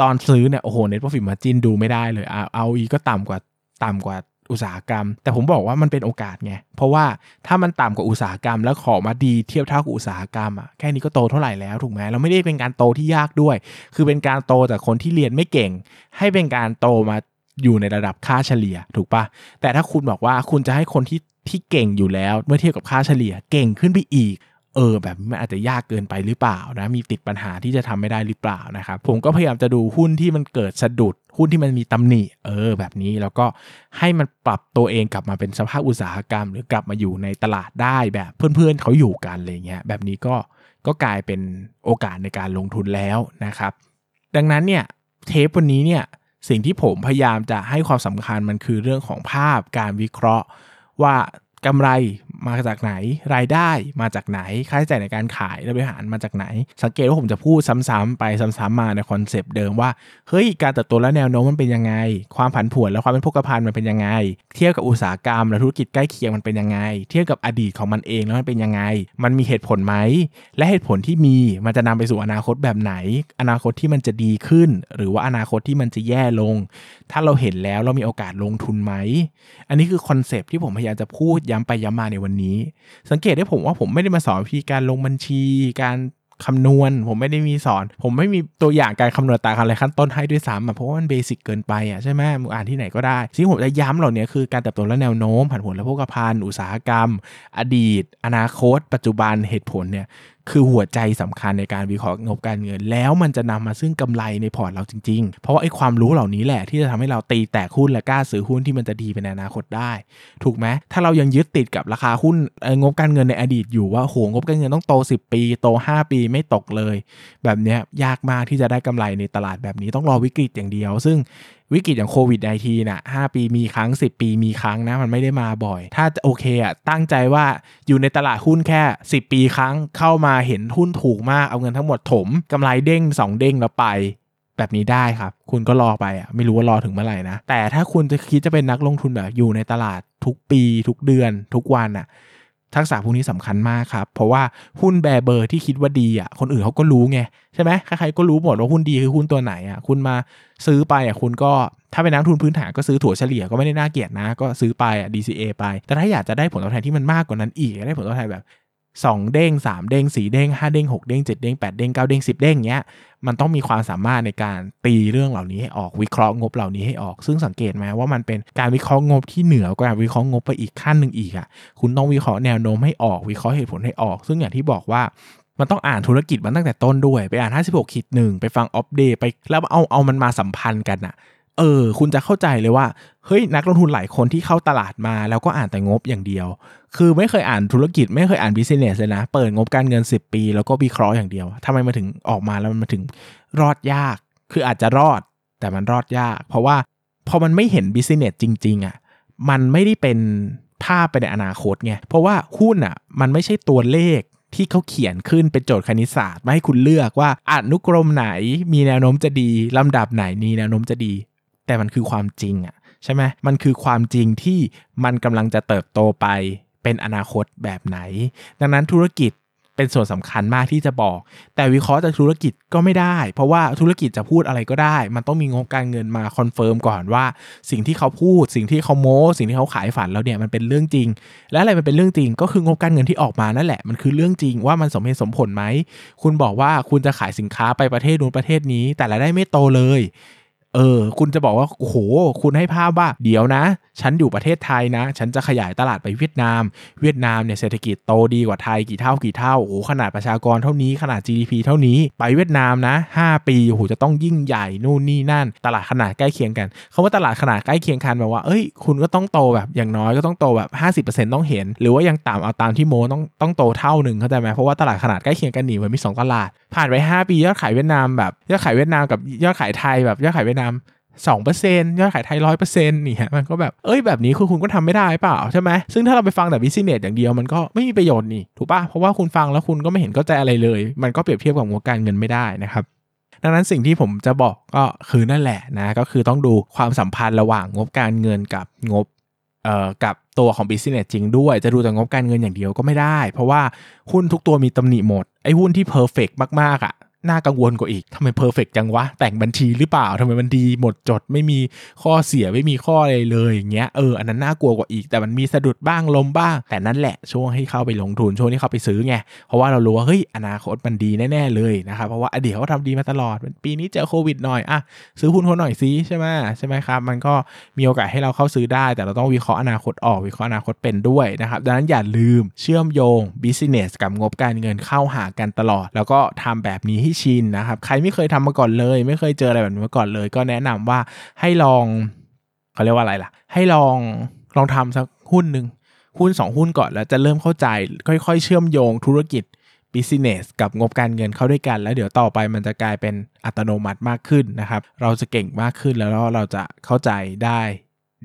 ตอนซื้อเนี่ย โอ้โห net profit margin ดูไม่ได้เลย ROE ก็ต่ำกว่า ต่ำกว่า อุตสาหกรรม แต่ผมบอกว่ามันเป็นโอกาสไง เพราะว่าถ้ามันต่ำกว่าอุตสาหกรรม แล้วขอมาดีเทียบเท่ากับอุตสาหกรรมอะแค่นี้ก็โตเท่าไหร่แล้วถูกไหมเราไม่ได้เป็นการโตที่ยากด้วย คือเป็นการโตจากคนที่เรียนไม่เก่ง ให้เป็นการโตมาอยู่ในระดับค่าเฉลี่ยถูกปะแต่ถ้าคุณบอกว่าคุณจะให้คนที่ที่เก่งอยู่แล้ว เมื่อเทียบกับค่าเฉลี่ยเก่งขึ้นไปอีกเออแบบมันอาจจะยากเกินไปหรือเปล่านะมีติดปัญหาที่จะทำไม่ได้หรือเปล่านะครับผมก็พยายามจะดูหุ้นที่มันเกิดสะดุด หุ้นที่มันมีตำหนิเออแบบนี้แล้วก็ให้มันปรับตัวเองกลับมาเป็นสภาพอุตสาหกรรม หรือกลับมาอยู่ในตลาดได้แบบเพื่อนๆเขาอยู่กันอะไรเงี้ยแบบนี้ก็ก็กลายเป็นโอกาสในการลงทุนแล้วนะครับ ดังนั้นเนี่ยเทปวันนี้เนี่ยสิ่งที่ผมพยายามจะให้ความสำคัญมันคือเรื่องของภาพการวิเคราะห์ว่ากำไร มาจากไหน รายได้มาจากไหน ค่าใช้จ่ายในการขายและบริหารมาจากไหน สังเกตว่าผมจะพูดซ้ำๆไปซ้ำๆมาในคอนเซปต์เดิมว่าเฮ้ยการเติบโตและแนวโน้มมันเป็นยังไง ความผันผวนและความเป็นพกพันมันเป็นยังไง เทียบกับอุตสาหกรรมและธุรกิจใกล้เคียงมันเป็นยังไง เทียบกับอดีตของมันเองแล้วมันเป็นยังไง มันมีเหตุผลไหมและเหตุผลที่มีมันจะนำไปสู่อนาคตแบบไหน อนาคตที่มันจะดีขึ้น หรือว่าอนาคตที่มันจะแย่ลง ถ้าเราเห็นแล้วเรามีโอกาสลงทุนไหม อันนี้คือ concept ที่ผมพยายามจะพูดย้ำไปย้ำมาในวันนี้ สังเกตได้ผมว่าผมไม่ได้มาสอนวิธีการลงบัญชี การคำนวณ ผมไม่ได้มีสอน ผมไม่มีตัวอย่างการคำนวณตารางอะไรขั้นต้นให้ด้วยซ้ำเพราะว่ามัน basic เกินไปอะใช่ไหมมึงอ่านที่ไหนก็ได้สิ่งผมจะย้ำเหล่านี้คือการเติบโตและแนวโน้มผันผวนและผูกพันอุตสาหกรรม อดีต อนาคต ปัจจุบันเหตุผลเนี่ย คือหัวใจสำคัญในการวิเคราะห์งบการเงิน แล้วมันจะนำมาซึ่งกำไรในพอร์ตเราจริงๆ เพราะไอ้ความรู้เหล่านี้แหละที่จะทำให้เราตีแตกหุ้นและกล้าซื้อหุ้นที่มันจะดีเป็นอนาคตได้ ถูกไหมถ้าเรายังยึดติดกับราคาหุ้นงบการเงินในอดีตอยู่ว่าโหงบการเงินต้องโต 10 ปี โต 5 ปีไม่ตกเลย แบบนี้ยากมากที่จะได้กำไรในตลาดแบบนี้ต้องรอวิกฤตอย่างเดียว ซึ่ง วิกฤตอย่างโควิด -19 น่ะ5ปีมีครั้ง 10 ปีมีครั้งนะมันไม่ได้มาบ่อย ถ้าโอเคอะตั้งใจว่าอยู่ในตลาดหุ้นแค่ 10 ปีครั้งเข้ามาเห็นหุ้นถูกมากเอาเงินทั้งหมดถมกำไรเด้ง 2 เด้งแล้วไปแบบนี้ได้ครับ คุณก็รอไปอะไม่รู้ว่ารอถึงเมื่อไหร่นะ แต่ถ้าคุณจะคิดจะเป็นนักลงทุนแบบอยู่ในตลาดทุกปี ทุกเดือน ทุกวันอะ ทักษะพวกนี้สำคัญมากครับ เพราะว่าหุ้นแบเบอร์ที่คิดว่าดีอะคนอื่นเขาก็รู้ไงใช่ไหมใครๆก็รู้หมดว่าหุ้นดีคือหุ้นตัวไหนอะคุณมาซื้อไปอะคุณก็ถ้าเป็นนักลงทุนพื้นฐานก็ซื้อถั่วเฉลี่ยก็ไม่ได้น่าเกลียดนะ ก็ซื้อไปอะ DCA ไป แต่ถ้าอยากจะได้ผลตอบแทนที่มันมากกว่านั้นอีกได้ผลตอบแทนแบบ 2 เด้ง 3 เด้ง 4 เด้ง 5 เด้ง 6 เด้ง 7 เด้ง 8 เด้ง 9 เด้ง 10 เด้งเงี้ยมันต้องมีความสามารถในการตีเรื่องเหล่านี้ให้ออกวิเคราะห์งบเหล่านี้ให้ออก ซึ่งสังเกตไหมว่ามันเป็นการวิเคราะห์งบที่เหนือกว่าวิเคราะห์งบไปอีกขั้นหนึ่งอีกอะคุณต้องวิเคราะห์แนวโน้มให้ออกวิเคราะห์เหตุผลให้ออก ซึ่งอย่างที่บอกว่ามันต้องอ่านธุรกิจมันตั้งแต่ต้นด้วย ไปอ่าน 56ขีดหนึ่งไปฟัง opp day ไปแล้วเอาเอามันมาสัมพันธ์กันอะ เออ คุณจะเข้าใจเลยว่า เฮ้ย นักลงทุนหลายคนที่เข้าตลาดมา แล้วก็อ่านแต่งบอย่างเดียว คือไม่เคยอ่านธุรกิจ ไม่เคยอ่าน business เลยนะ เปิดงบการเงิน 10 ปี แล้วก็วิเคราะห์อย่างเดียวทำไมมาถึงออกมาแล้วมันมาถึงรอดยาก คืออาจจะรอด แต่มันรอดยาก เพราะว่าพอมันไม่เห็น business จริง ๆอะ มันไม่ได้เป็นภาพไปในอนาคตไง เพราะว่าหุ้นอะ มันไม่ใช่ตัวเลขที่เขาเขียนขึ้นเป็นโจทย์คณิตศาสตร์มาให้คุณเลือกว่าอนุกรมไหนมีแนวโน้มจะดีลำดับไหนมีแนวโน้มจะดี แต่มันคือความจริงอะใช่ไหมมันคือความจริงที่มันกำลังจะเติบโตไปเป็นอนาคตแบบไหน ดังนั้นธุรกิจเป็นส่วนสำคัญมากที่จะบอก แต่วิเคราะห์จากธุรกิจก็ไม่ได้ เพราะว่าธุรกิจจะพูดอะไรก็ได้ มันต้องมีงบการเงินมา confirm ก่อนว่า สิ่งที่เขาพูด สิ่งที่เขาโม้ สิ่งที่เขาขายฝันแล้วเนี่ยมันเป็นเรื่องจริง และอะไรมันเป็นเรื่องจริง ก็คืองบการเงินที่ออกมานั่นแหละ มันคือเรื่องจริงว่ามันสมเหตุสมผลไหม คุณบอกว่าคุณจะขายสินค้าไปประเทศนู้นประเทศนี้ แต่รายได้ไม่โตเลย เออ คุณจะบอกว่าโอ้โห คุณให้ภาพว่าเดี๋ยวนะ ฉันอยู่ประเทศไทยนะ ฉันจะขยายตลาดไปเวียดนาม เวียดนามเนี่ยเศรษฐกิจโตดีกว่าไทยกี่เท่ากี่เท่าโอ้โหขนาดประชากรเท่านี้ขนาด GDP เท่านี้ไปเวียดนามนะ 5 ปีโอ้โหจะต้องยิ่งใหญ่นู่นนี่นั่น ตลาดขนาดใกล้เคียงกันคาว่าตลาดขนาดใกล้เคียงกันแบบว่าเอ้ย คุณก็ต้องโตแบบอย่างน้อยก็ต้องโตแบบ 50%ต้องเห็น หรือว่ายังต่ำเอาตามที่โมต้องต้องโตเท่าหนึ่งเข้าใจไหมเพราะว่าตลาดขนาดใกล้เคียงกันหนีมันมี 2 ตลาด ผ่านไป 5 ปียอดขายเวียดนามแบบยอดขายเวียดนามกับยอดขายไทยแบบยอดขายเวียดนามสองเปอร์เซ็นยอดขายไทยร้อยเปอร์เซ็นต์นี่ฮะมันก็แบบเอ้ยแบบนี้คุณคุณก็ทำไม่ได้เปล่าใช่ไหมซึ่งถ้าเราไปฟังแต่บิสเนสอย่างเดียวมันก็ไม่มีประโยชน์นี่ถูกปะเพราะว่าคุณฟังแล้วคุณก็ไม่เห็นเข้าใจอะไรเลย มันก็เปรียบเทียบกับงบการเงินไม่ได้นะครับดังนั้นสิ่งที่ผมจะบอกก็คือนั่นแหละนะก็คือต้องดูความสัมพันธ์ระหว่างงบการเงินกับงบเอ่อกับตัวของ business จริงด้วย จะดูแต่งบการเงินอย่างเดียวก็ไม่ได้ เพราะว่าหุ้นทุกตัวมีตำหนิหมด ไอ้หุ้นที่ perfect มากๆอะ น่ากังวลกว่าอีกทำไม perfect จังวะ แต่งบัญชีหรือเปล่าทำไมมันดีหมดจดไม่มีข้อเสียไม่มีข้ออะไรเลยอย่างเงี้ยเอออันนั้นน่ากลัวกว่าอีก แต่มันมีสะดุดบ้างล้มบ้าง แต่นั่นแหละช่วงให้เข้าไปลงทุนช่วงที่เข้าไปซื้อไงเพราะว่าเรารู้ว่าเฮ้ยอนาคตมันดีแน่ๆเลยนะครับเพราะว่าอดีตเขาทำดีมาตลอดปีนี้เจอโควิดหน่อยอะซื้อหุ้นเขาหน่อยซิใช่ไหมใช่ไหมครับมันก็มีโอกาสให้เราเข้าซื้อได้ แต่เราต้องวิเคราะห์อนาคตออกวิเคราะห์อนาคตเป็นด้วยนะครับดังนั้นอย่าลืมเชื่อมโยง business กับงบการเงินเข้าหากันตลอด แล้วก็ทำแบบนี้ให้ชินนะครับ ใครไม่เคยทำมาก่อนเลย ไม่เคยเจออะไรแบบนี้มาก่อนเลย ก็แนะนำว่าให้ลองเขาเรียกว่าอะไรล่ะ ให้ลองลองทำสักหุ้นหนึ่งหุ้น 2 หุ้นก่อนแล้วจะเริ่มเข้าใจ ค่อย ๆ เชื่อมโยงธุรกิจ business กับงบการเงินเข้าด้วยกัน แล้วเดี๋ยวต่อไปมันจะกลายเป็นอัตโนมัติมากขึ้นนะครับ เราจะเก่งมากขึ้นแล้วเราจะเข้าใจได้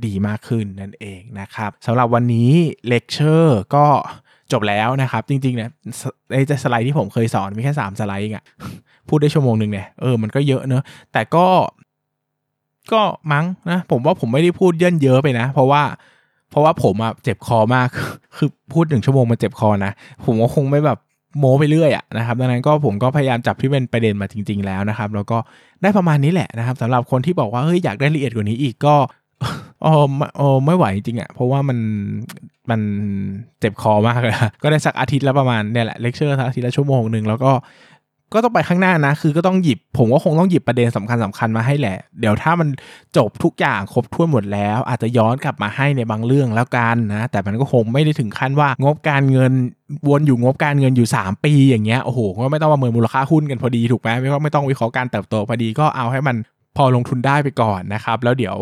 ดีมากขึ้นนั่นเองนะครับสำหรับวันนี้เลคเชอร์ก็ จบแล้วนะครับ จริงๆเนี่ยในสไลด์ที่ผมเคยสอนมีแค่ 3 สไลด์เองอะพูดได้ชั่วโมงหนึ่งเนี่ยเออมันก็เยอะเนอะแต่ก็ ก็มั้งนะผมว่าผมไม่ได้พูดเยินเยอะไปนะ เพราะว่าเพราะว่าผมอะเจ็บคอมาก คือพูดหนึ่งชั่วโมงมันเจ็บคอนะ ผมก็คงไม่แบบโม้ไปเรื่อยอะนะครับ ดังนั้นก็ผมก็พยายามจับที่เป็นประเด็นมาจริง ๆ แล้วนะครับ แล้วก็ได้ประมาณนี้แหละนะครับสำหรับคนที่บอกว่าเฮ้ยอยากได้ละเอียดกว่านี้อีกก็ อ๋ออ๋อไม่ไหวจริงอะเพราะว่ามันมันเจ็บคอมากเลยก็ได้สักอาทิตย์ละประมาณเนี่ยแหละเลคเชอร์สักอาทิตย์ละชั่วโมงหนึ่งแล้วก็ก็ต้องไปข้างหน้านะ คือก็ต้องหยิบ ผมก็คงต้องหยิบประเด็นสำคัญสำคัญมาให้แหละ เดี๋ยวถ้ามันจบทุกอย่างครบถ้วนหมดแล้ว อาจจะย้อนกลับมาให้ในบางเรื่องแล้วกันนะ แต่มันก็คงไม่ได้ถึงขั้นว่างบการเงินวนอยู่งบการเงินอยู่ 3 ปีอย่างเงี้ย โอ้โห ก็ไม่ต้องประเมินมูลค่าหุ้นกันพอดีถูกไหมไม่ต้องไม่ต้องวิเคราะห์การเติบโตพอดีก็เอาให้มันพอลงทุนได้ไปก่อนนะครับ แล้วเดี๋ยว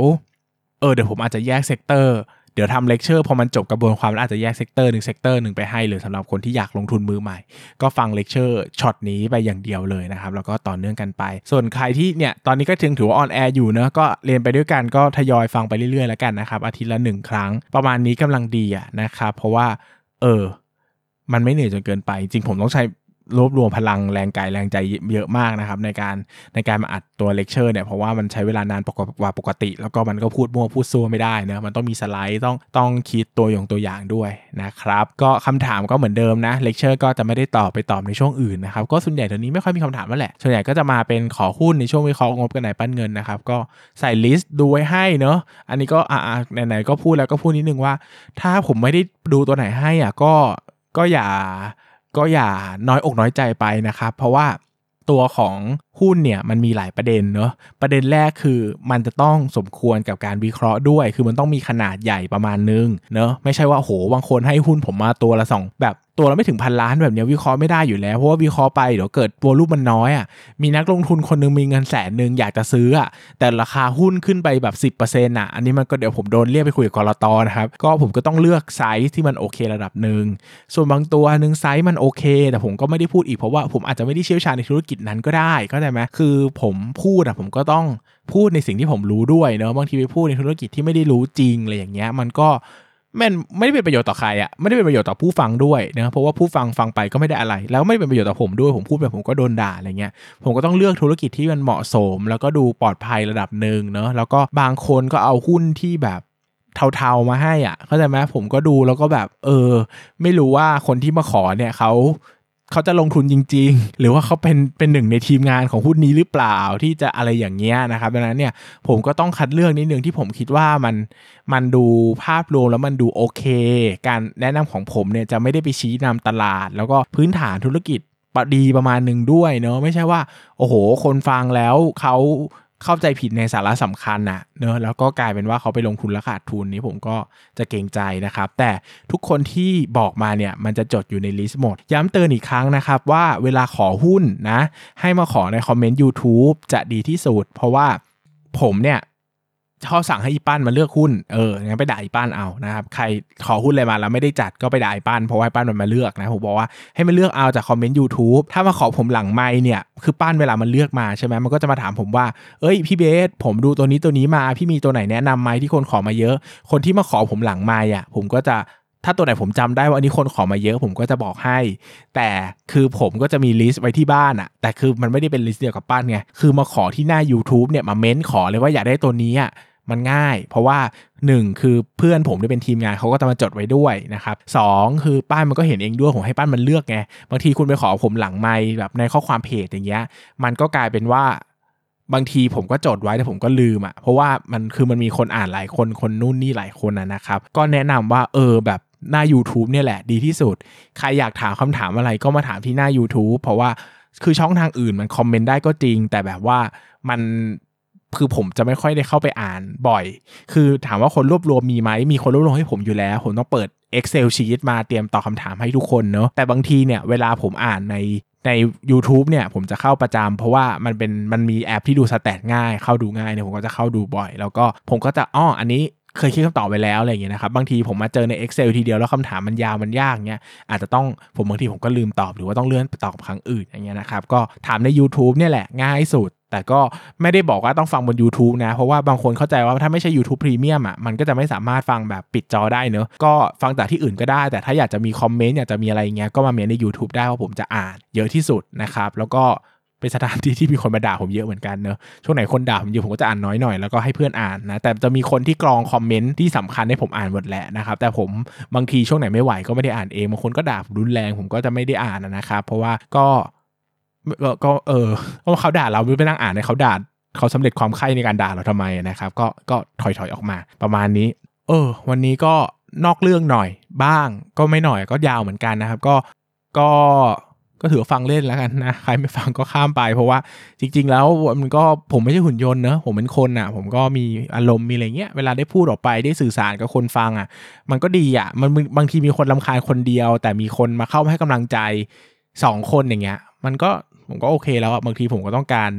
เออเดี๋ยวผมอาจจะแยก sector เดี๋ยวทำเลคเชอร์พอมันจบกระบวนความแล้วอาจจะแยก sector หนึ่ง sector หนึ่งไปให้เลยสำหรับคนที่อยากลงทุนมือใหม่ ก็ฟังเลคเชุดนี้ไปอย่างเดียวเลยนะครับ แล้วก็ต่อเนื่องกันไป ส่วนใครที่เนี่ยตอนนี้ก็ถึงถือว่า on air อยู่เนะก็เรียนไปด้วยกันก็ทยอยฟังไปเรื่อยๆแล้วกันนะครับ อาทิตย์ละหนึ่งครั้ง ประมาณนี้กำลังดีอะนะครับเพราะว่าเออมันไม่เหนื่อยจนเกินไป จริงผมต้องใช้ รวบรวมพลังแรงกายแรงใจเยอะมากนะครับ ในการในการมาอัดตัวเลคเชอร์เนี่ยเพราะว่ามันใช้เวลานานกว่าปกติ แล้วก็มันก็พูดมั่วพูดซั่วไม่ได้นะมันต้องมีสไลด์ต้องต้องคิดตัวอย่างตัวอย่างด้วยนะครับก็คำถามก็เหมือนเดิมนะเลคเชอร์ก็จะไม่ได้ตอบไปตอบในช่วงอื่นนะครับก็ส่วนใหญ่ตอนนี้ไม่ค่อยมีคำถามแล้วแหละส่วนใหญ่ก็จะมาเป็นขอหุ้นในช่วงวิเคราะห์งบกับนายปั้นเงินนะครับก็ใส่ list ดูไว้ให้เนอะอันนี้ก็อ่าไหนๆก็พูดแล้วก็พูดนิดนึงว่า ถ้าผมไม่ได้ดูตัวไหนให้อะก็ก็อย่า ก็อย่าน้อยอกน้อยใจไปนะครับ เพราะว่าตัวของ หุ้นเนี่ยมันมีหลายประเด็นเนอะประเด็นแรกคือมันจะต้องสมควรกับการวิเคราะห์ด้วย คือมันต้องมีขนาดใหญ่ประมาณนึงเนอะไม่ใช่ว่าโหบางคนให้หุ้นผมมาตัวละสองแบบตัวเราไม่ถึงพันล้านแบบนี้วิเคราะห์ไม่ได้อยู่แล้วเพราะว่าวิเคราะห์ไปเดี๋ยวเกิด volume มันน้อยอะมีนักลงทุนคนนึงมีเงินแสนหนึ่งอยากจะซื้ออะแต่ราคาหุ้นขึ้นไปแบบ 10%อะอันนี้มันก็เดี๋ยวผมโดนเรียกไปคุยกับกลตนะครับก็ผมก็ต้องเลือกไซส์ที่มันโอเคระดับหนึ่งส่วนบางตัวหนึ่งไซส์มันโอเค แต่ผมก็ไม่ได้พูดอีกเพราะว่าผมอาจจะไม่ได้เชี่ยวชาญในธุรกิจนั้นก็ได้เข้าใจไหมคือผมพูดอะผมก็ต้องพูดในสิ่งที่ผมรู้ด้วยเนาะบางทีไปพูดในธุรกิจที่ไม่ได้รู้จริงอะไรอย่างเงี้ย มันก็มันไม่ได้เป็นประโยชน์ต่อใครอะไม่ได้เป็นประโยชน์ต่อผู้ฟังด้วยนะเพราะว่าผู้ฟังฟังไปก็ไม่ได้อะไร แล้วไม่ได้เป็นประโยชน์ต่อผมด้วยผมพูดไปผมก็โดนด่าอะไรเงี้ยผมก็ต้องเลือกธุรกิจที่มันเหมาะสม แล้วก็ดูปลอดภัยระดับหนึ่งเนาะแล้วก็บางคนก็เอาหุ้นที่แบบเทาๆมาให้อะเข้าใจไหมผมก็ดูแล้วก็แบบ เออ ไม่รู้ว่าคนที่มาขอเนี่ยเขา เขาจะลงทุนจริง ๆ หรือว่าเขาเป็นเป็นหนึ่งในทีมงานของหุ้นนี้หรือเปล่าที่จะอะไรอย่างเงี้ยนะครับดังนั้นเนี่ยผมก็ต้องคัดเลือกนิดนึงที่ผมคิดว่ามันมันดูภาพรวมแล้วมันดูโอเค การแนะนำของผมเนี่ยจะไม่ได้ไปชี้นำตลาด แล้วก็พื้นฐานธุรกิจดีประมาณหนึ่งด้วยเนาะไม่ใช่ว่า โอ้โห คนฟังแล้วเขา เข้าใจผิดในสาระสำคัญนะเนอะแล้วก็กลายเป็นว่าเขาไปลงทุนแล้วขาดทุนนี้ผมก็จะเกรงใจนะครับ แต่ทุกคนที่บอกมาเนี่ยมันจะจดอยู่ในลิสต์หมด ย้ำเตือนอีกครั้งนะครับว่าเวลาขอหุ้นนะ ให้มาขอในคอมเมนต์ YouTube จะดีที่สุด เพราะว่าผมเนี่ย ชอบสั่งให้อีป้านมาเลือกหุ้นเอองั้นไปด่าอีป้านเอานะครับใครขอหุ้นอะไรมาแล้วไม่ได้จัดก็ไปด่าอีป้านเพราะว่าป้านมันมาเลือกนะผมบอกว่าให้มันเลือกเอาจากคอมเมนต์ YouTube ถ้ามาขอผมหลังไม่เนี่ยคือป้านเวลามันเลือกมาใช่ไหมมันก็จะมาถามผมว่า เอ้ยพี่เบสผมดูตัวนี้ตัวนี้มาพี่มีตัวไหนแนะนำไหมที่คนขอมาเยอะ คนที่มาขอผมหลังไม่อะผมก็จะ ถ้าตัวไหนผมจำได้ว่าอันนี้คนขอมาเยอะผมก็จะบอกให้ แต่คือผมก็จะมี list ไว้ที่บ้านอะแต่คือมันไม่ได้เป็น list เดียวกับปั้นไง คือมาขอที่หน้า YouTube เนี่ยมาเม้นขอเลยว่าอยากได้ตัวนี้อะมันง่าย เพราะว่า 1 คือเพื่อนผมที่เป็นทีมงานเขาก็จะมาจดไว้ด้วยนะครับสองคือปั้นมันก็เห็นเองด้วยผมให้ปั้นมันเลือกไงบางทีคุณไปขอผมหลังไมค์แบบในข้อความเพจอย่างเงี้ยมันก็กลายเป็นว่าบางทีผมก็จดไว้แต่ผมก็ลืมอะ่ะเพราะว่ามันคือมันมีคนอ่านหลายคนคนนู่นนี่หลายคนนะครับ ก็แนะนำว่าเออแบบ หน้า YouTube เนี่ยแหละดีที่สุด ใครอยากถามคำถามอะไรก็มาถามที่หน้า YouTube เพราะว่าคือช่องทางอื่นมันคอมเมนต์ได้ก็จริง แต่แบบว่ามันคือผมจะไม่ค่อยได้เข้าไปอ่านบ่อย คือถามว่าคนรวบรวมมีไหม มีคนรวบรวมให้ผมอยู่แล้ว ผมต้องเปิด Excel sheet มาเตรียมตอบคาถามให้ทุกคนเนาะ แต่บางทีเนี่ยเวลาผมอ่านในใน u t u b e เนี่ยผมจะเข้าประจำเพราะว่ามันเป็นมันมีแอปที่ดูสแตทง่าย เข้าดูง่ายเนี่ยผมก็จะเข้าดูบ่อย แล้วก็ผมก็จะอ้ออันนี้ เคยคิดคำตอบไปแล้วอะไรอย่างเงี้ยนะครับบางทีผมมาเจอใน Excel ทีเดียวแล้วคำถามมันยาวมันยากเงี้ยอาจจะต้องผมบางทีผมก็ลืมตอบหรือว่าต้องเลื่อนไปตอบครั้งอื่นอย่างเงี้ยนะครับก็ถามใน YouTube เนี่ยแหละง่ายสุดแต่ก็ไม่ได้บอกว่าต้องฟังบน YouTube นะ เพราะว่าบางคนเข้าใจว่าถ้าไม่ใช่ YouTube Premium อะมันก็จะไม่สามารถฟังแบบปิดจอได้เนอะก็ฟังจากที่อื่นก็ได้ แต่ถ้าอยากจะมีคอมเมนต์อยากจะมีอะไรเงี้ยก็มาเมนใน YouTube ได้เพราะผมจะอ่านเยอะที่สุดนะครับแล้วก็ เป็นสถานที่ที่มีคนมาด่าผมเยอะเหมือนกันเนอะช่วงไหนคนด่าผมเยอะผมก็จะอ่านน้อยหน่อยแล้วก็ให้เพื่อนอ่านนะแต่จะมีคนที่กรองคอมเมนต์ที่สำคัญให้ผมอ่านหมดแหละนะครับแต่ผมบางทีช่วงไหนไม่ไหวก็ไม่ได้อ่านเองบางคนก็ด่าผมรุนแรงผมก็จะไม่ได้อ่านนะครับเพราะว่าก็ก็เออเพราะเขาด่าเราไม่ไปนั่งอ่านในเขาด่าเขาสำเร็จความไข้ในการด่าเราทำไมนะครับ ก็ก็ถอยถอยออกมาประมาณนี้ เออ วันนี้ก็นอกเรื่องหน่อยบ้าง ก็ไม่หน่อยก็ยาวเหมือนกันนะครับ ก็ก็ ก็ถือฟังเล่นแล้วกันนะ ใครไม่ฟังก็ข้ามไป เพราะว่าจริง ๆ แล้วมันก็ผมไม่ใช่หุ่นยนต์เนอะผมเป็นคนอะ ผมก็มีอารมณ์มีอะไรเงี้ย เวลาได้พูดออกไปได้สื่อสารกับคนฟังอะ มันก็ดีอะ มันบางทีมีคนลำคาญคนเดียว แต่มีคนมาเข้ามาให้กำลังใจสองคนอย่างเงี้ย มันก็ผมก็โอเคแล้วอะบางทีผมก็ต้องการ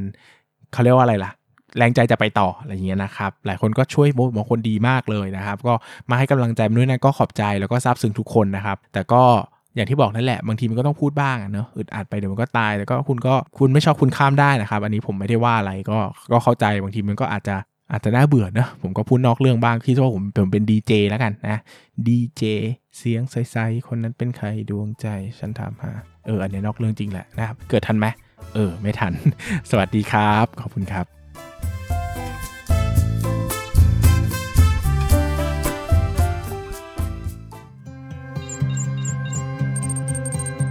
เขาเรียกว่าอะไรล่ะแรงใจจะไปต่ออะไรอย่างเงี้ยนะครับ หลายคนก็ช่วยบางคนดีมากเลยนะครับ ก็มาให้กำลังใจด้วยนะก็ขอบใจแล้วก็ซาบซึ้งทุกคนนะครับ แต่ก็ อย่างที่บอกนั่นแหละบางทีมันก็ต้องพูดบ้างเนอะอึดอัดไปเดี๋ยวมันก็ตายแต่ก็คุณก็คุณไม่ชอบคุณข้ามได้นะครับ อันนี้ผมไม่ได้ว่าอะไรก็ก็เข้าใจบางทีมันก็อาจจะอาจจะน่าเบื่อนะผมก็พูดนอกเรื่องบ้างที่ว่าผมผมเป็นดีเจแล้วกันนะดีเจเสียงใสๆคนนั้นเป็นใครดวงใจฉันถามหาเอออันนี้นอกเรื่องจริงแหละนะครับเกิดทันไหมเออ ไม่ทัน สวัสดีครับ ขอบคุณครับ